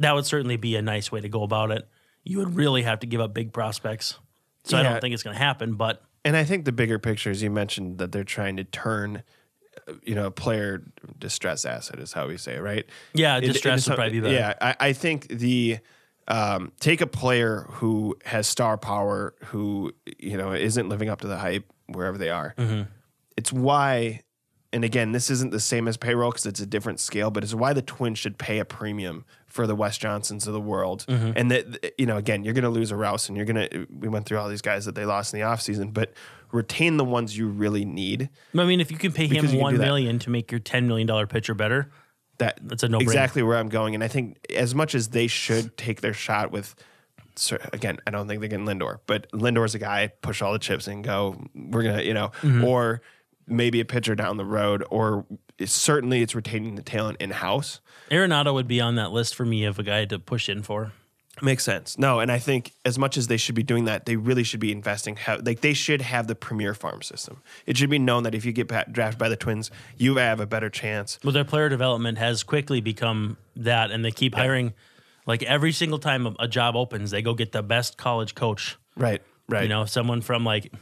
that would certainly be a nice way to go about it. You would really have to give up big prospects. So I don't think it's going to happen. But And I think the bigger picture is you mentioned that they're trying to turn, uh, you know, a player distress asset is how we say it, right? yeah, It- distress it would probably be better. Yeah, I, I think the um, take a player who has star power, who you know isn't living up to the hype wherever they are. Mm-hmm. It's why, and again, this isn't the same as payroll because it's a different scale, but it's why the Twins should pay a premium for the Wes Johnsons of the world. Mm-hmm. And that you know, again, you're going to lose a Rouse, and you're going to. We went through all these guys that they lost in the offseason, but retain the ones you really need. I mean, if you can pay him one million to make your ten million dollar pitcher better, that That's a no-brainer. exactly where I'm going. And I think as much as they should take their shot with, so again, I don't think they're getting Lindor, but Lindor's a guy push all the chips and go. We're gonna, you know, Mm-hmm. or maybe a pitcher down the road, or it's, certainly it's retaining the talent in house. Arenado would be on that list for me of a guy to push in for. Makes sense. No, and I think as much as they should be doing that, they really should be investing. Have, like they should have the premier farm system. It should be known that if you get drafted by the Twins, you have a better chance. Well, their player development has quickly become that, and they keep hiring. Like every single time a job opens, they go get the best college coach. Right. Right. You know, someone from like,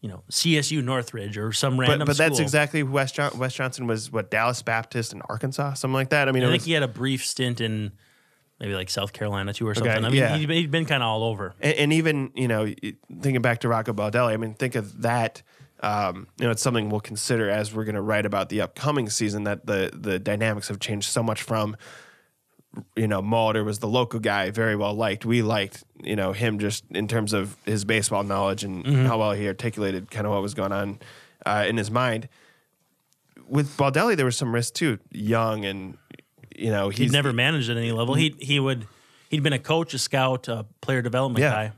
you know, CSU Northridge or some random. but that's school. exactly Wes John- Wes Johnson was. What Dallas Baptist in Arkansas, something like that. I mean, I think was, he had a brief stint in maybe like South Carolina too or something. I mean, yeah. he'd, he'd been kind of all over. and, and even you know thinking back to Rocco Baldelli. I mean, think of that. Um, you know, it's something we'll consider as we're going to write about the upcoming season. That the the dynamics have changed so much from. You know, Molitor was the local guy, very well liked. We liked, you know, him just in terms of his baseball knowledge and Mm-hmm. how well he articulated kind of what was going on uh, in his mind. With Baldelli, there was some risk too. Young and you know, he's He'd never managed at any level. He he would he'd been a coach, a scout, a player development Yeah. guy.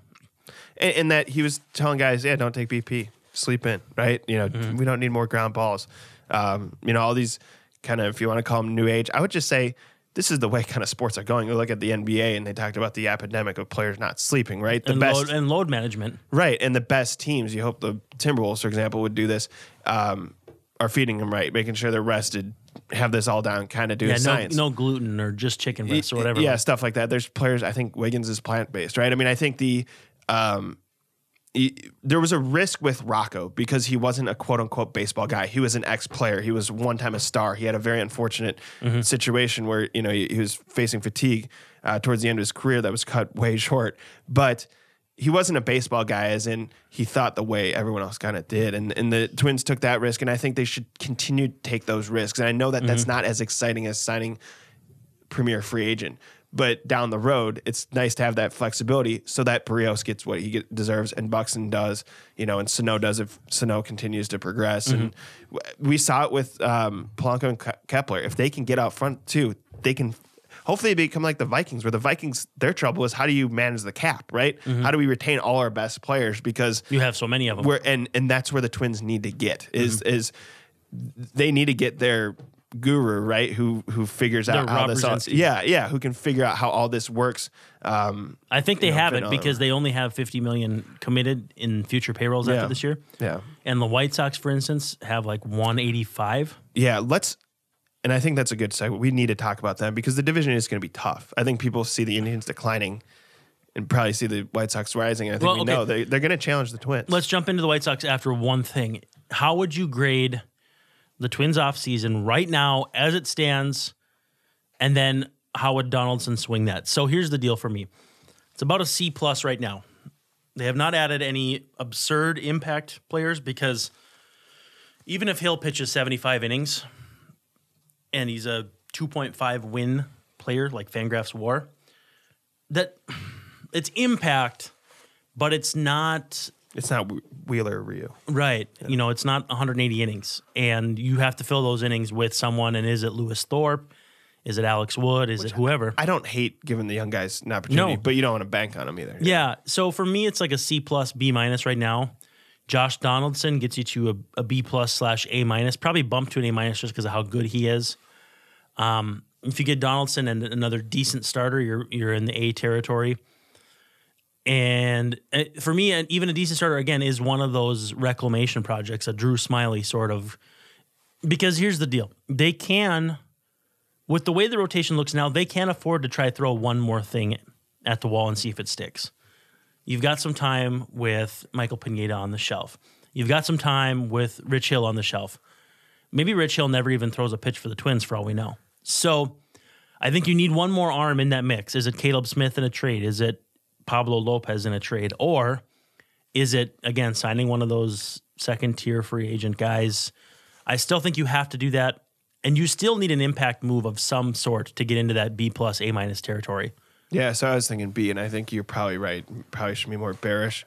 and, and that he was telling guys, yeah, don't take BP, sleep in, right? You know, Mm-hmm. we don't need more ground balls. Um, you know, all these kind of, if you want to call them new age, I would just say this is the way kind of sports are going. You look at the NBA, and they talked about the epidemic of players not sleeping, right? The And best, load, and load management. right, and the best teams. You hope the Timberwolves, for example, would do this. Um, are feeding them right, making sure they're rested, have this all down, kind of do Yeah, no, science. no gluten or just chicken breasts or whatever. Yeah, stuff like that. There's players. I think Wiggins is plant based, right? I mean, I think the um, he- there was a risk with Rocco because he wasn't a quote unquote baseball guy. He was an ex player. He was one time a star. He had a very unfortunate Mm-hmm. situation where you know he, he was facing fatigue uh, towards the end of his career that was cut way short, but. He wasn't a baseball guy, as in he thought the way everyone else kind of did, and and the Twins took that risk, and I think they should continue to take those risks. And I know that that's Mm-hmm. not as exciting as signing premier free agent. But down the road, it's nice to have that flexibility so that Berrios gets what he get, deserves and Buxton does, you know, and Sano does if Sano continues to progress. And mm-hmm. we saw it with um, Polanco and Kepler. If they can get out front too, they can hopefully become like the Vikings, where the Vikings, their trouble is how do you manage the cap, right? Mm-hmm. How do we retain all our best players? Because You have so many of them. where and and that's where the twins need to get is mm-hmm. is they need to get their guru right who who figures out how this all, Brzezinski. yeah yeah who can figure out how all this works um I think they know, have it because they only have 50 million committed in future payrolls Yeah. after this year. yeah And the White Sox, for instance, have like 185. yeah let's and i think that's a good segue we need to talk about them because the division is going to be tough i think people see the indians declining and probably see the white sox rising and i think Well, we okay. know they, they're going to challenge the twins Let's jump into the White Sox after one thing. How would you grade the Twins off season right now as it stands? And then how would Donaldson swing that? So here's the deal for me. It's about a C plus right now. They have not added any absurd impact players because even if Hill pitches 75 innings and he's a 2.5 win player like Fangraphs War, that it's impact, but it's not it's not wheeler or Ryu. Right. You know, it's not 180 innings, and you have to fill those innings with someone. And is it Lewis Thorpe? Is it Alex Wood? Is it whoever? i don't hate giving the young guys an opportunity No. but you don't want to bank on them either yeah. So for me, it's like a C plus, B minus right now. Josh Donaldson gets you to a, a B plus slash A minus, probably bump to an A minus just because of how good he is. Um, if you get Donaldson and another decent starter, you're you're in the A territory. And uh, for me, even a decent starter again is one of those reclamation projects, a Drew Smyly sort of. Because here's the deal: they can, with the way the rotation looks now, they can afford to try throw one more thing at the wall and see if it sticks. You've got some time with Michael Pineda on the shelf. You've got some time with Rich Hill on the shelf. Maybe Rich Hill never even throws a pitch for the Twins for all we know. So I think you need one more arm in that mix. Is it Caleb Smith in a trade? Is it Pablo Lopez in a trade? Or is it, again, signing one of those second tier free agent guys? I still think you have to do that. And you still need an impact move of some sort to get into that B plus A minus territory. Yeah, so I was thinking B, and I think you're probably right. Probably should be more bearish.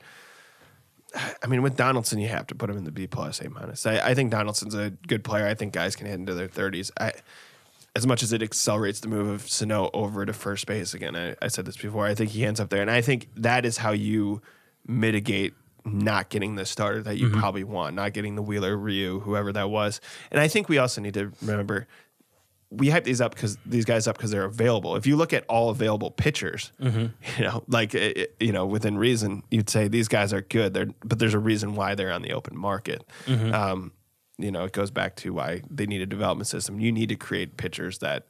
I mean, with Donaldson, you have to put him in the B plus, A minus. I, I think Donaldson's a good player. I think guys can hit into their 30s. I, as much as it accelerates the move of Sano over to first base again, I, I said this before. I think he ends up there, and I think that is how you mitigate not getting the starter that you mm-hmm. probably want, not getting the Wheeler, Ryu, whoever that was. And I think we also need to remember we hype these up because these guys up because they're available. If you look at all available pitchers, mm-hmm. you know, like you know, within reason, you'd say these guys are good. They're but there's a reason why they're on the open market. Mm-hmm. Um, you know, it goes back to why they need a development system. You need to create pitchers that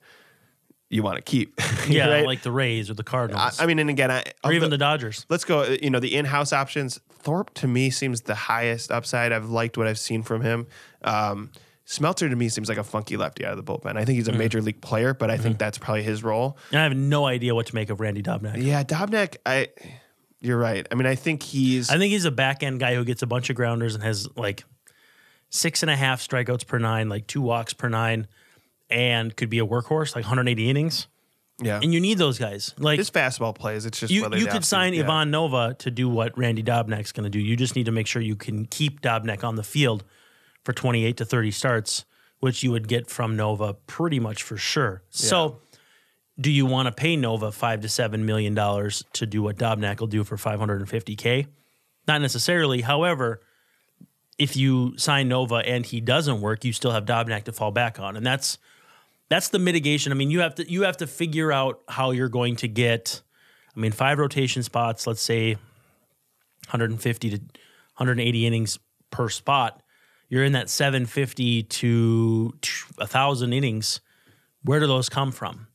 you want to keep. Yeah, right? like the Rays or the Cardinals. I mean, and again, I or even the- the Dodgers. let's go. uh, You know, the in-house options. Thorpe to me seems the highest upside. I've liked what I've seen from him. Um, Smeltzer to me seems like a funky lefty out of the bullpen. I think he's a major league player, but I think that's probably his role. And I have no idea what to make of Randy Dobnak. Yeah, Dobnak. I. You're right. I mean, I think he's. I think he's a back end guy who gets a bunch of grounders and has like six and a half strikeouts per nine, like two walks per nine, and could be a workhorse, like 180 innings. yeah. And you need those guys. Like his fastball plays. It's just you, you could sign yeah. Ivan Nova to do what Randy Dobnak's going to do. You just need to make sure you can keep Dobnak on the field for 28 to 30 starts, which you would get from Nova pretty much for sure. So, do you want to pay Nova five to seven million dollars to do what Dobnak will do for 550k? Not necessarily. However, if you sign Nova and he doesn't work, you still have Dobnak to fall back on, and that's that's the mitigation. I mean, you have to you have to figure out how you're going to get. I mean, five rotation spots. Let's say 150 to 180 innings per spot. You're in that 750 to 1,000 innings. Where do those come from?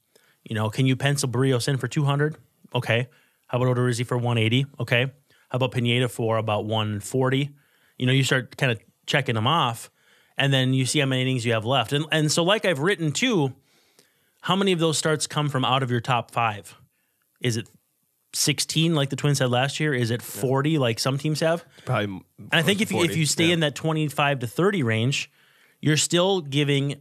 You know, can you pencil Berrios in for 200? Okay. How about Odorizzi for 180? Okay. How about Pineda for about 140? You know, you start kind of checking them off, and then you see how many innings you have left. And and so, like I've written too, how many of those starts come from out of your top five? Is it 16 like the Twins had last year? Is it 40 like some teams have? Probably. And I think if you, if you stay in that 25 to 30 range, you're still giving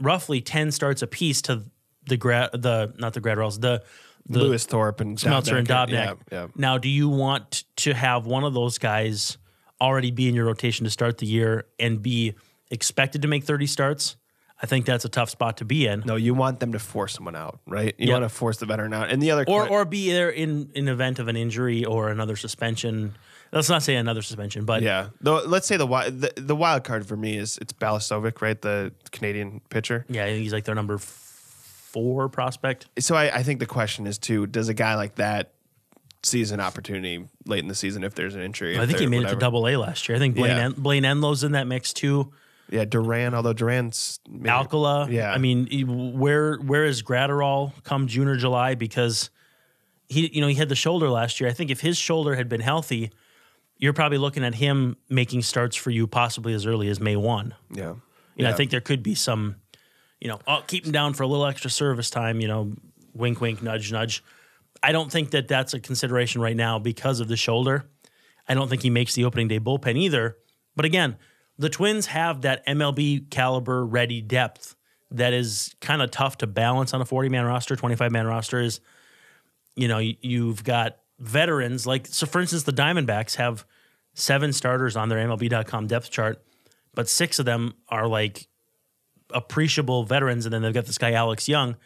roughly 10 starts a piece to the grad the not the Graterols the the Lewis Thorpe and Smeltzer and Dobnak. Yeah, yeah. Now, do you want to have one of those guys already be in your rotation to start the year and be expected to make 30 starts? I think that's a tough spot to be in. No, you want them to force someone out, right? You Yeah. want to force the veteran out. And the other Or or be there in in event of an injury or another suspension. Let's not say another suspension, but yeah. Though let's say the, the the wild card for me is it's Balazovic, right? The Canadian pitcher. yeah, he's like their number four prospect. So I, I think the question is too: Does a guy like that an opportunity late in the season if there's an injury? I think he made it to double A last year. I think Blayne, Yeah. en- Blayne Enlow's in that mix too. Yeah, Duran. Although Duran's maybe- Alcala. Yeah. I mean, where where is Graterol come June or July? Because he, you know, he had the shoulder last year. I think if his shoulder had been healthy, you're probably looking at him making starts for you possibly as early as May one. yeah. You know, I think there could be some, you know, oh, keep him down for a little extra service time. You know, wink, wink, nudge, nudge. I don't think that that's a consideration right now because of the shoulder. I don't think he makes the opening day bullpen either. But again, the Twins have that MLB caliber ready depth that is kind of tough to balance on a 40 man roster, 25 man roster is, you know, you- you've got veterans like, so for instance, the Diamondbacks have seven starters on their MLB.com depth chart, but six of them are like appreciable veterans. And then they've got this guy, Alex Young.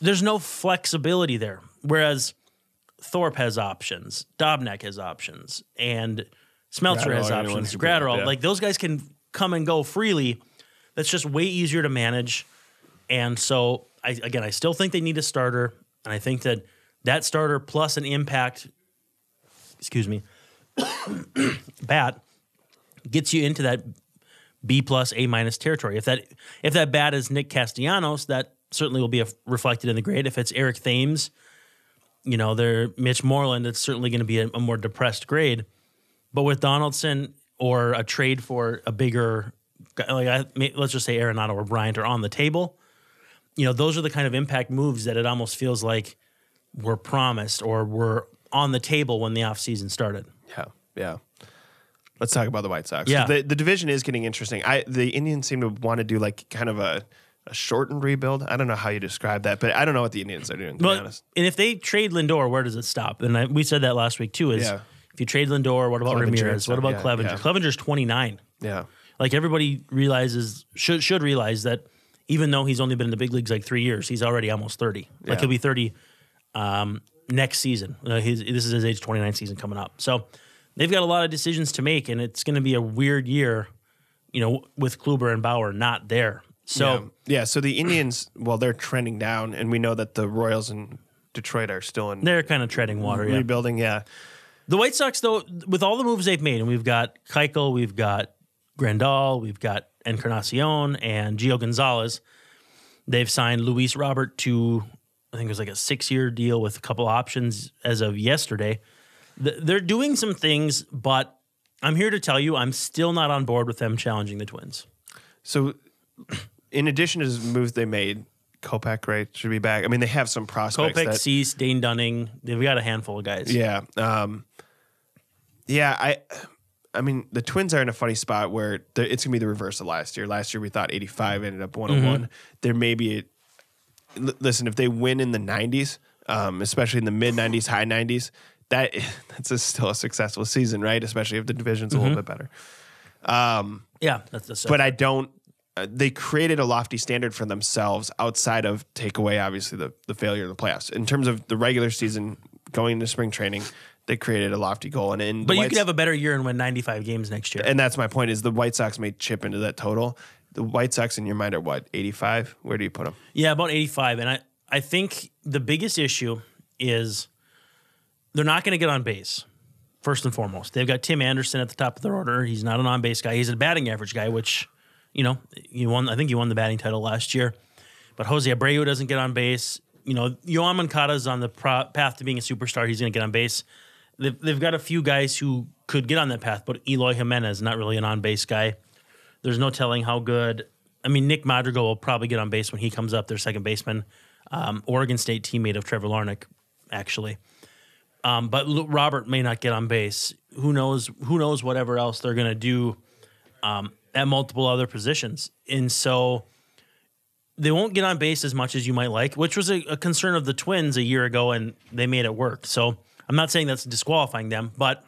There's no flexibility there. Whereas Thorpe has options, Dobnak has options, and Smeltzer has Graterol, options. Graterol, yeah. like those guys can come and go freely. That's just way easier to manage. And so, I, again, I still think they need a starter, and I think that that starter plus an impact, excuse me, bat gets you into that B plus A minus territory. If that if that bat is Nick Castellanos, that certainly will be a, reflected in the grade. If it's Eric Thames, you know, they're Mitch Moreland, it's certainly going to be a, a more depressed grade. But with Donaldson or a trade for a bigger, guy- like I, let's just say Arenado or Bryant are on the table, you know, those are the kind of impact moves that it almost feels like were promised or were on the table when the offseason started. Yeah, yeah. Let's talk about the White Sox. Yeah. the, the division is getting interesting. I the Indians seem to want to do like kind of a, a shortened rebuild. I don't know how you describe that, but I don't know what the Indians are doing. To be honest, and if they trade Lindor, where does it stop? And I, we said that last week too. Is Yeah. if you trade Lindor, what about Clevinger Ramirez? What about yeah, Clevinger? yeah. Clevinger's twenty nine. yeah, Like everybody realizes should should realize that even though he's only been in the big leagues like three years, he's already almost thirty. Like he'll be thirty um, next season. Uh, his, this is his age twenty nine season coming up. So they've got a lot of decisions to make, and it's going to be a weird year. You know, with Kluber and Bauer not there. So yeah. yeah. So the Indians, well, they're trending down, and we know that the Royals and Detroit are still in they're kind of treading water. Rebuilding. Yeah, The White Sox, though, with all the moves they've made, and we've got Keuchel, we've got Grandal, we've got Encarnacion and Gio Gonzalez. They've signed Luis Robert to, I think it was like a six year deal with a couple options as of yesterday. They're doing some things, but I'm here to tell you, I'm still not on board with them challenging the Twins. So, in addition to the moves they made, Kopech right should be back. I mean, they have some prospects. Kopech, that, Cease, Dane Dunning, they've got a handful of guys. Yeah. Um, yeah, I I mean, the Twins are in a funny spot where it's going to be the reverse of last year. Last year we thought 85 ended up 101. There may be a, l- listen, if they win in the 90s, um, especially in the mid 90s, high 90s, that that's a, still a successful season, right? Especially if the division's a little bit better. Yeah, that's the But I don't. Uh, they created a lofty standard for themselves outside of take away obviously the the failure of the playoffs. In terms of the regular season going into spring training, they created a lofty goal, and in but you White could have a better year and win 95 games next year. and that's my point is the White Sox may chip into that total. The White Sox in your mind are what eighty five? Where do you put them? Yeah, about 85. And I, I think the biggest issue is they're not going to get on base, first and foremost. They've got Tim Anderson at the top of their order. He's not an on base guy, he's a batting average guy, which, you know, you won, I think you won the batting title last year. But Jose Abreu doesn't get on base. You know, Yoan Moncada is on the pro- path to being a superstar. He's going to get on base. They've, they've got a few guys who could get on that path, but Eloy Jimenez, not really an on base guy. There's no telling how good. I mean, Nick Madrigal will probably get on base when he comes up, their second baseman, um, Oregon State teammate of Trevor Larnach, actually. Um, but Lu- Robert may not get on base. Who knows? Who knows? Whatever else they're going to do um, at multiple other positions, and so they won't get on base as much as you might like, which was a, a concern of the Twins a year ago, and they made it work. So I'm not saying that's disqualifying them, but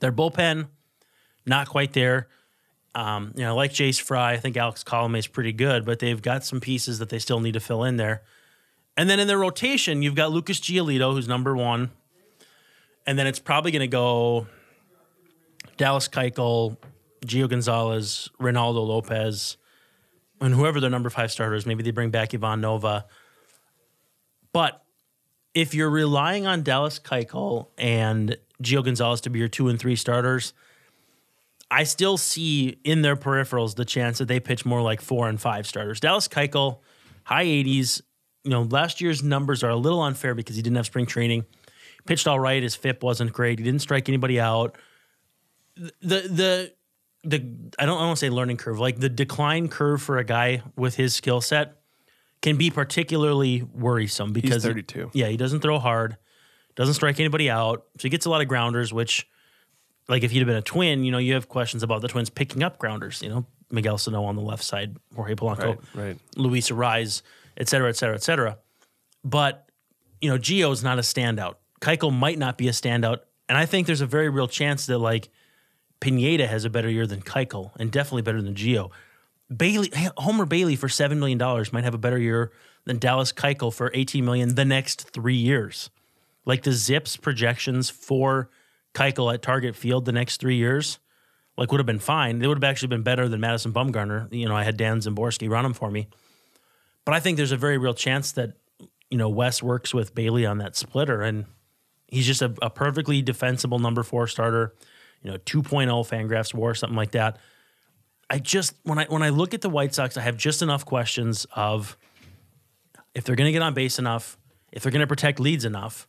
their bullpen not quite there. Um, you know, like Jace Fry, I think Alex Colomé is pretty good, but they've got some pieces that they still need to fill in there. And then in their rotation, you've got Lucas Giolito, who's number one, and then it's probably going to go Dallas Keuchel, Gio Gonzalez, Reynaldo Lopez, and whoever their number five starters. Maybe they bring back Ivan Nova. But if you're relying on Dallas Keuchel and Gio Gonzalez to be your two and three starters, I still see in their peripherals the chance that they pitch more like four and five starters. Dallas Keuchel, high 80s. You know, last year's numbers are a little unfair because he didn't have spring training. Pitched all right. His FIP wasn't great. He didn't strike anybody out. The the the I don't I don't say learning curve like the decline curve for a guy with his skill set can be particularly worrisome because He's 32. yeah, he doesn't throw hard, doesn't strike anybody out, so he gets a lot of grounders. Which, like, if he'd have been a twin, you know, you have questions about the twins picking up grounders. You know, Miguel Sano on the left side, Jorge Polanco, Right, right. Luis Arraez, et cetera, et cetera, et cetera. But you know, Gio's not a standout. Keuchel might not be a standout, and I think there's a very real chance that like Pineda has a better year than Keuchel, and definitely better than Gio. Bailey, Homer Bailey for seven million dollars might have a better year than Dallas Keuchel for eighteen million the next three years. Like the Zips projections for Keuchel at Target Field the next three years, like would have been fine. They would have actually been better than Madison Bumgarner. You know, I had Dan Szymborski run them for me, but I think there's a very real chance that you know Wes works with Bailey on that splitter, and he's just a, a perfectly defensible number four starter. You know, 2.0 Fangraphs WAR, something like that. I just when I when I look at the White Sox, I have just enough questions of if they're going to get on base enough, if they're going to protect leads enough,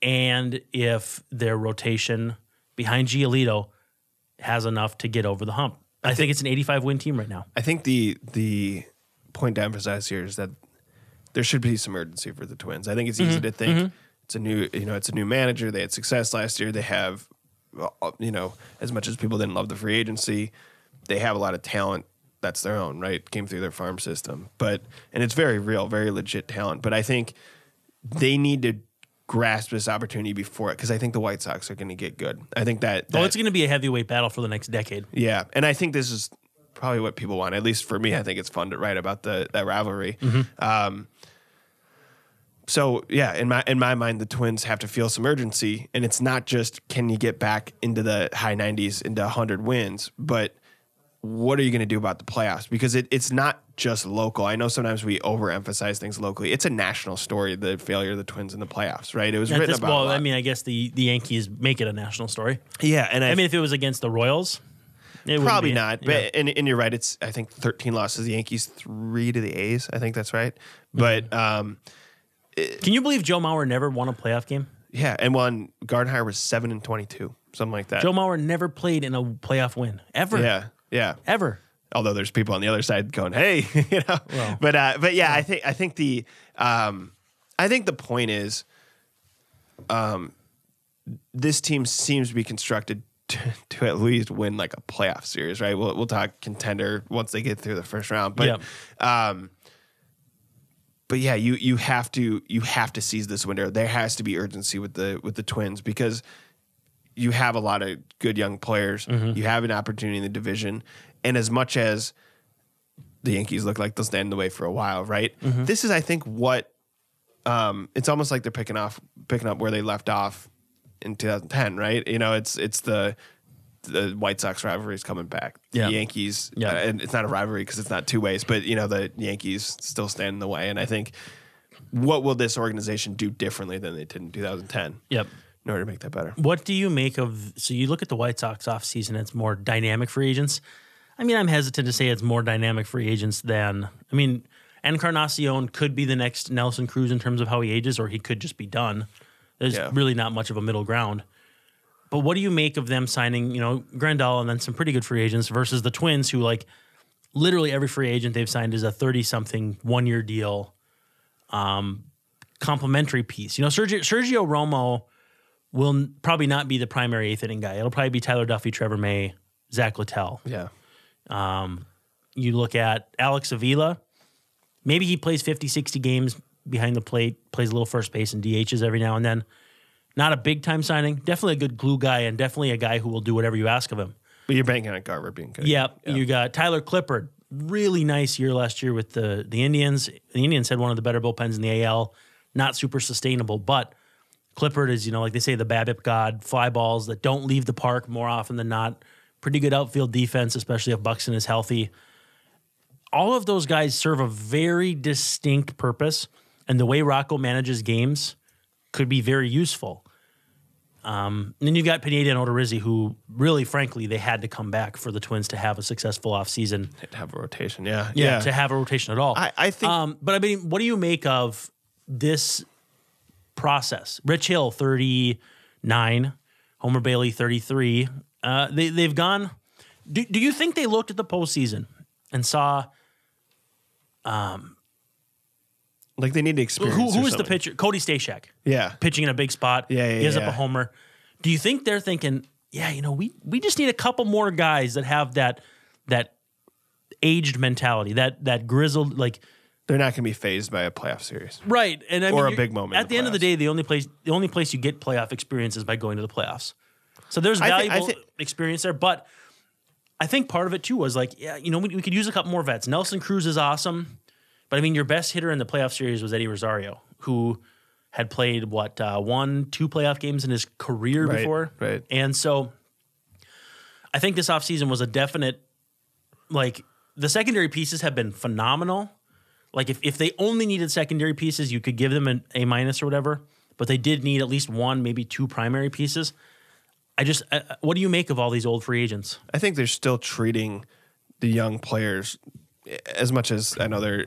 and if their rotation behind Giolito has enough to get over the hump. I, think, it's an 85 win team right now. I think the the point to emphasize here is that there should be some urgency for the Twins. I think it's easy mm-hmm. to think mm-hmm. it's a new you know it's a new manager. They had success last year. They have you know as much as people didn't love the free agency, they have a lot of talent that's their own right came through their farm system. But and it's very real, very legit talent. But I think they need to grasp this opportunity before it because I think the White Sox are going to get good. I think that, Oh, it's going to be a heavyweight battle for the next decade. yeah, and I think this is probably what people want. At least for me, I think it's fun to write about the that rivalry. Um, so yeah, in my in my mind, the Twins have to feel some urgency, and it's not just can you get back into the high 90s, into 100 wins, but what are you going to do about the playoffs? Because it, it's not just local. I know sometimes we overemphasize things locally. It's a national story. The failure of the Twins in the playoffs, right? It was At written this, about. well. I mean, I guess the, the Yankees make it a national story. yeah, and I, I mean, if it was against the Royals, it Probably not, Yeah. but and, and you're right. It's I think 13 losses. The Yankees three to the A's. I think that's right. But um, Can you believe Joe Mauer never won a playoff game? yeah, and one Gardenhire was seven and 22, something like that. Joe Mauer never played in a playoff win ever. yeah, yeah. Ever. Although there's people on the other side going, "Hey," you know. Well, but uh, but yeah, I think I think the um, I think the point is, um, this team seems to be constructed to, to at least win like a playoff series, right? We'll we'll talk contender once they get through the first round, but um, but yeah, you you have to you have to seize this window. There has to be urgency with the with the Twins because you have a lot of good young players. You have an opportunity in the division, and as much as the Yankees look like they'll stand in the way for a while, right? This is, I think, what um, it's almost like they're picking off picking up where they left off in 2010, right? You know, it's it's the the White Sox rivalry is coming back. The Yeah. Yankees, Yeah. uh, and it's not a rivalry because it's not two ways, but you know the Yankees still stand in the way, and I think what will this organization do differently than they did in 2010 Yep. in order to make that better? What do you make of so you look at the White Sox offseason, it's more dynamic free agents. I mean, I'm hesitant to say it's more dynamic free agents than I mean, Encarnacion could be the next Nelson Cruz in terms of how he ages, or he could just be done. There's Yeah. really not much of a middle ground. But what do you make of them signing, you know, Grandal and then some pretty good free agents versus the Twins, who like literally every free agent they've signed is a 30 something one year deal, um, complimentary piece. You know, Sergio, Sergio Romo will probably not be the primary eighth inning guy. It'll probably be Tyler Duffey, Trevor May, Zach Littell. Yeah, Um, You look at Alex Avila, maybe he plays 50, 60 games behind the plate, plays a little first base and DHs every now and then. Not a big time signing. Definitely a good glue guy and definitely a guy who will do whatever you ask of him. But you're banking on Garver being good. Yep. You got Tyler Clippard. Really nice year last year with the the Indians. The Indians had one of the better bullpens in the AL. Not super sustainable, but Clippard is, you know, like they say, the BABIP god, fly balls that don't leave the park more often than not. Pretty good outfield defense, especially if Buxton is healthy. All of those guys serve a very distinct purpose, and the way Rocco manages games could be very useful. Um, and then you've got Pineda and Odorizzi, who really, frankly, they had to come back for the Twins to have a successful offseason. To have a rotation. Yeah. Yeah, to have a rotation at all. I- I think- Um, but I mean, what do you make of this process? Rich Hill, thirty nine, Homer Bailey, thirty three. Uh, they they've gone. Do, do you think they looked at the postseason and saw like they need to experience. who who the pitcher? Cody Stashak. Yeah. pitching in a big spot. Yeah, yeah, gives up a homer. Do you think they're thinking, yeah, you know, we we just need a couple more guys that have that that aged mentality, that that grizzled like They're not going to be phased by a playoff series. right? And I Or mean, a big moment At the the end of the day, the only place the only place you get playoff experience is by going to the playoffs. So there's I thi- I valuable experience there, but I think part of it too was like, yeah, you know, we, we could use a couple more vets. Nelson Cruz is awesome, but I mean, your best hitter in the playoff series was Eddie Rosario, who had played what uh, one, two playoff games in his career Right, before, right. And so, I think this offseason was a definite, like the secondary pieces have been phenomenal. Like if, if they only needed secondary pieces, you could give them an A minus or whatever. But they did need at least one, maybe two primary pieces. I just, uh, what do you make of all these old free agents? I think they're still treating the young players as much as I know they're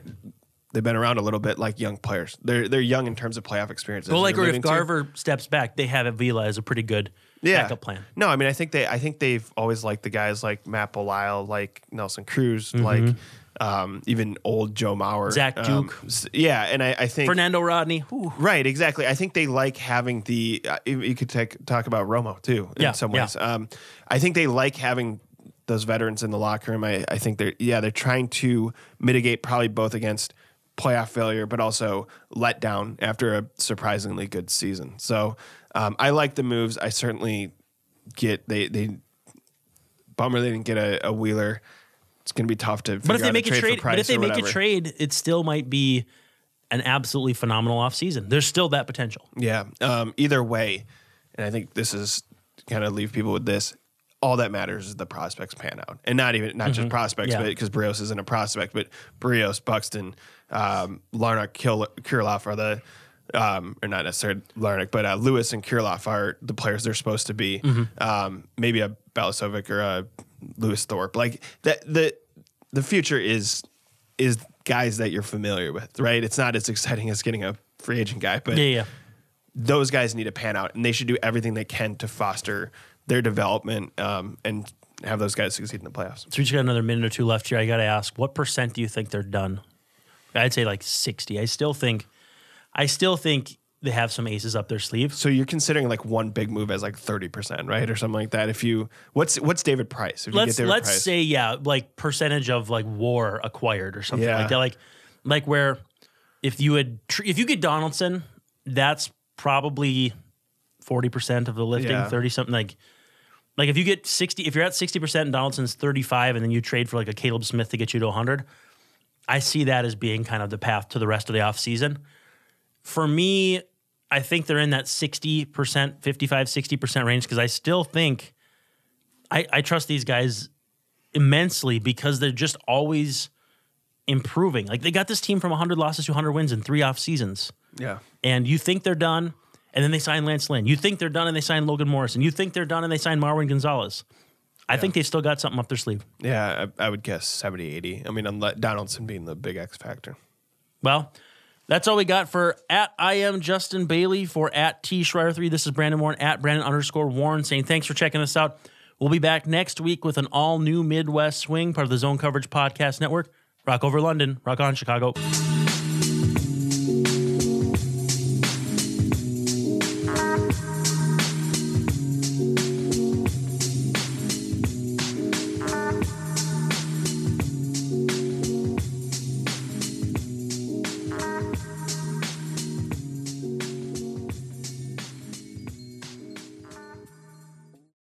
they've been around a little bit like young players. They're they're young in terms of playoff experience. Well, like, if alluding to. Garver steps back, they have Avila as a pretty good yeah. backup plan. No, I mean I think they I think they've always liked the guys like Matt Belisle, like Nelson Cruz, Mm-hmm. like um, even old Joe Mauer, Zach um, Duke. s- yeah, and I, I think Fernando Rodney. Right, exactly. I think they like having the. Uh, you could take, talk about Romo too in Yeah, some yeah. ways. Um, I think they like having those veterans in the locker room. I, I think they're yeah they're trying to mitigate probably both against playoff failure, but also let down after a surprisingly good season. So um, I like the moves. I certainly get they they bummer they didn't get a, a Wheeler. It's going to be tough to. But if they make a for trade, but if they make a trade, it still might be an absolutely phenomenal offseason. There's still that potential. Yeah. Um, either way, and I think this is kind of leave people with this. All that matters is the prospects pan out, and not even not just prospects, Mm-hmm. Yeah. but because Berrios isn't a prospect, but Berrios, Buxton, um, Kirilloff are the, um, or not necessarily Larnach, but uh, Lewis and Kirilloff are the players they're supposed to be. Mm-hmm. Um, maybe a Balazovic or a Lewis Thorpe, like that. The the future is is guys that you're familiar with, right? It's not as exciting as getting a free agent guy, but Yeah, yeah. those guys need to pan out and they should do everything they can to foster their development um, and have those guys succeed in the playoffs. So we just got another minute or two left here. I got to ask, what percent do you think they're done? I'd say like sixty. I still think, I still think they have some aces up their sleeve. So you're considering like one big move as like 30%, right? Or something like that. If you what's what's David Price? If you let's get David let's Price, say yeah, like percentage of like war acquired or something Yeah. like that. Like like where if you had if you get Donaldson, that's probably forty percent of the lifting, Yeah. thirty something like. Like if you get sixty, if you're at sixty percent and Donaldson's thirty five, and then you trade for like a Caleb Smith to get you to hundred, I see that as being kind of the path to the rest of the offseason. For me, I think they're in that 60%, 55, 60% range because I still think I, I trust these guys immensely because they're just always improving. Like they got this team from 100 losses to 100 wins in three off seasons. yeah. And you think they're done, and then they sign Lance Lynn. You think they're done, and they sign Logan Morrison. You think they're done, and they sign Marwin Gonzalez. I think they've still got something up their sleeve. Yeah, I, I would guess 70, 80. I mean, unless Donaldson being the big X factor. Well, that's all we got for at I am Justin Bailey for at T Schreier three. This is Brandon Warne at Brandon underscore Warne saying thanks for checking us out. We'll be back next week with an all new Midwest swing, part of the Zone Coverage Podcast Network. Rock over London, rock on Chicago.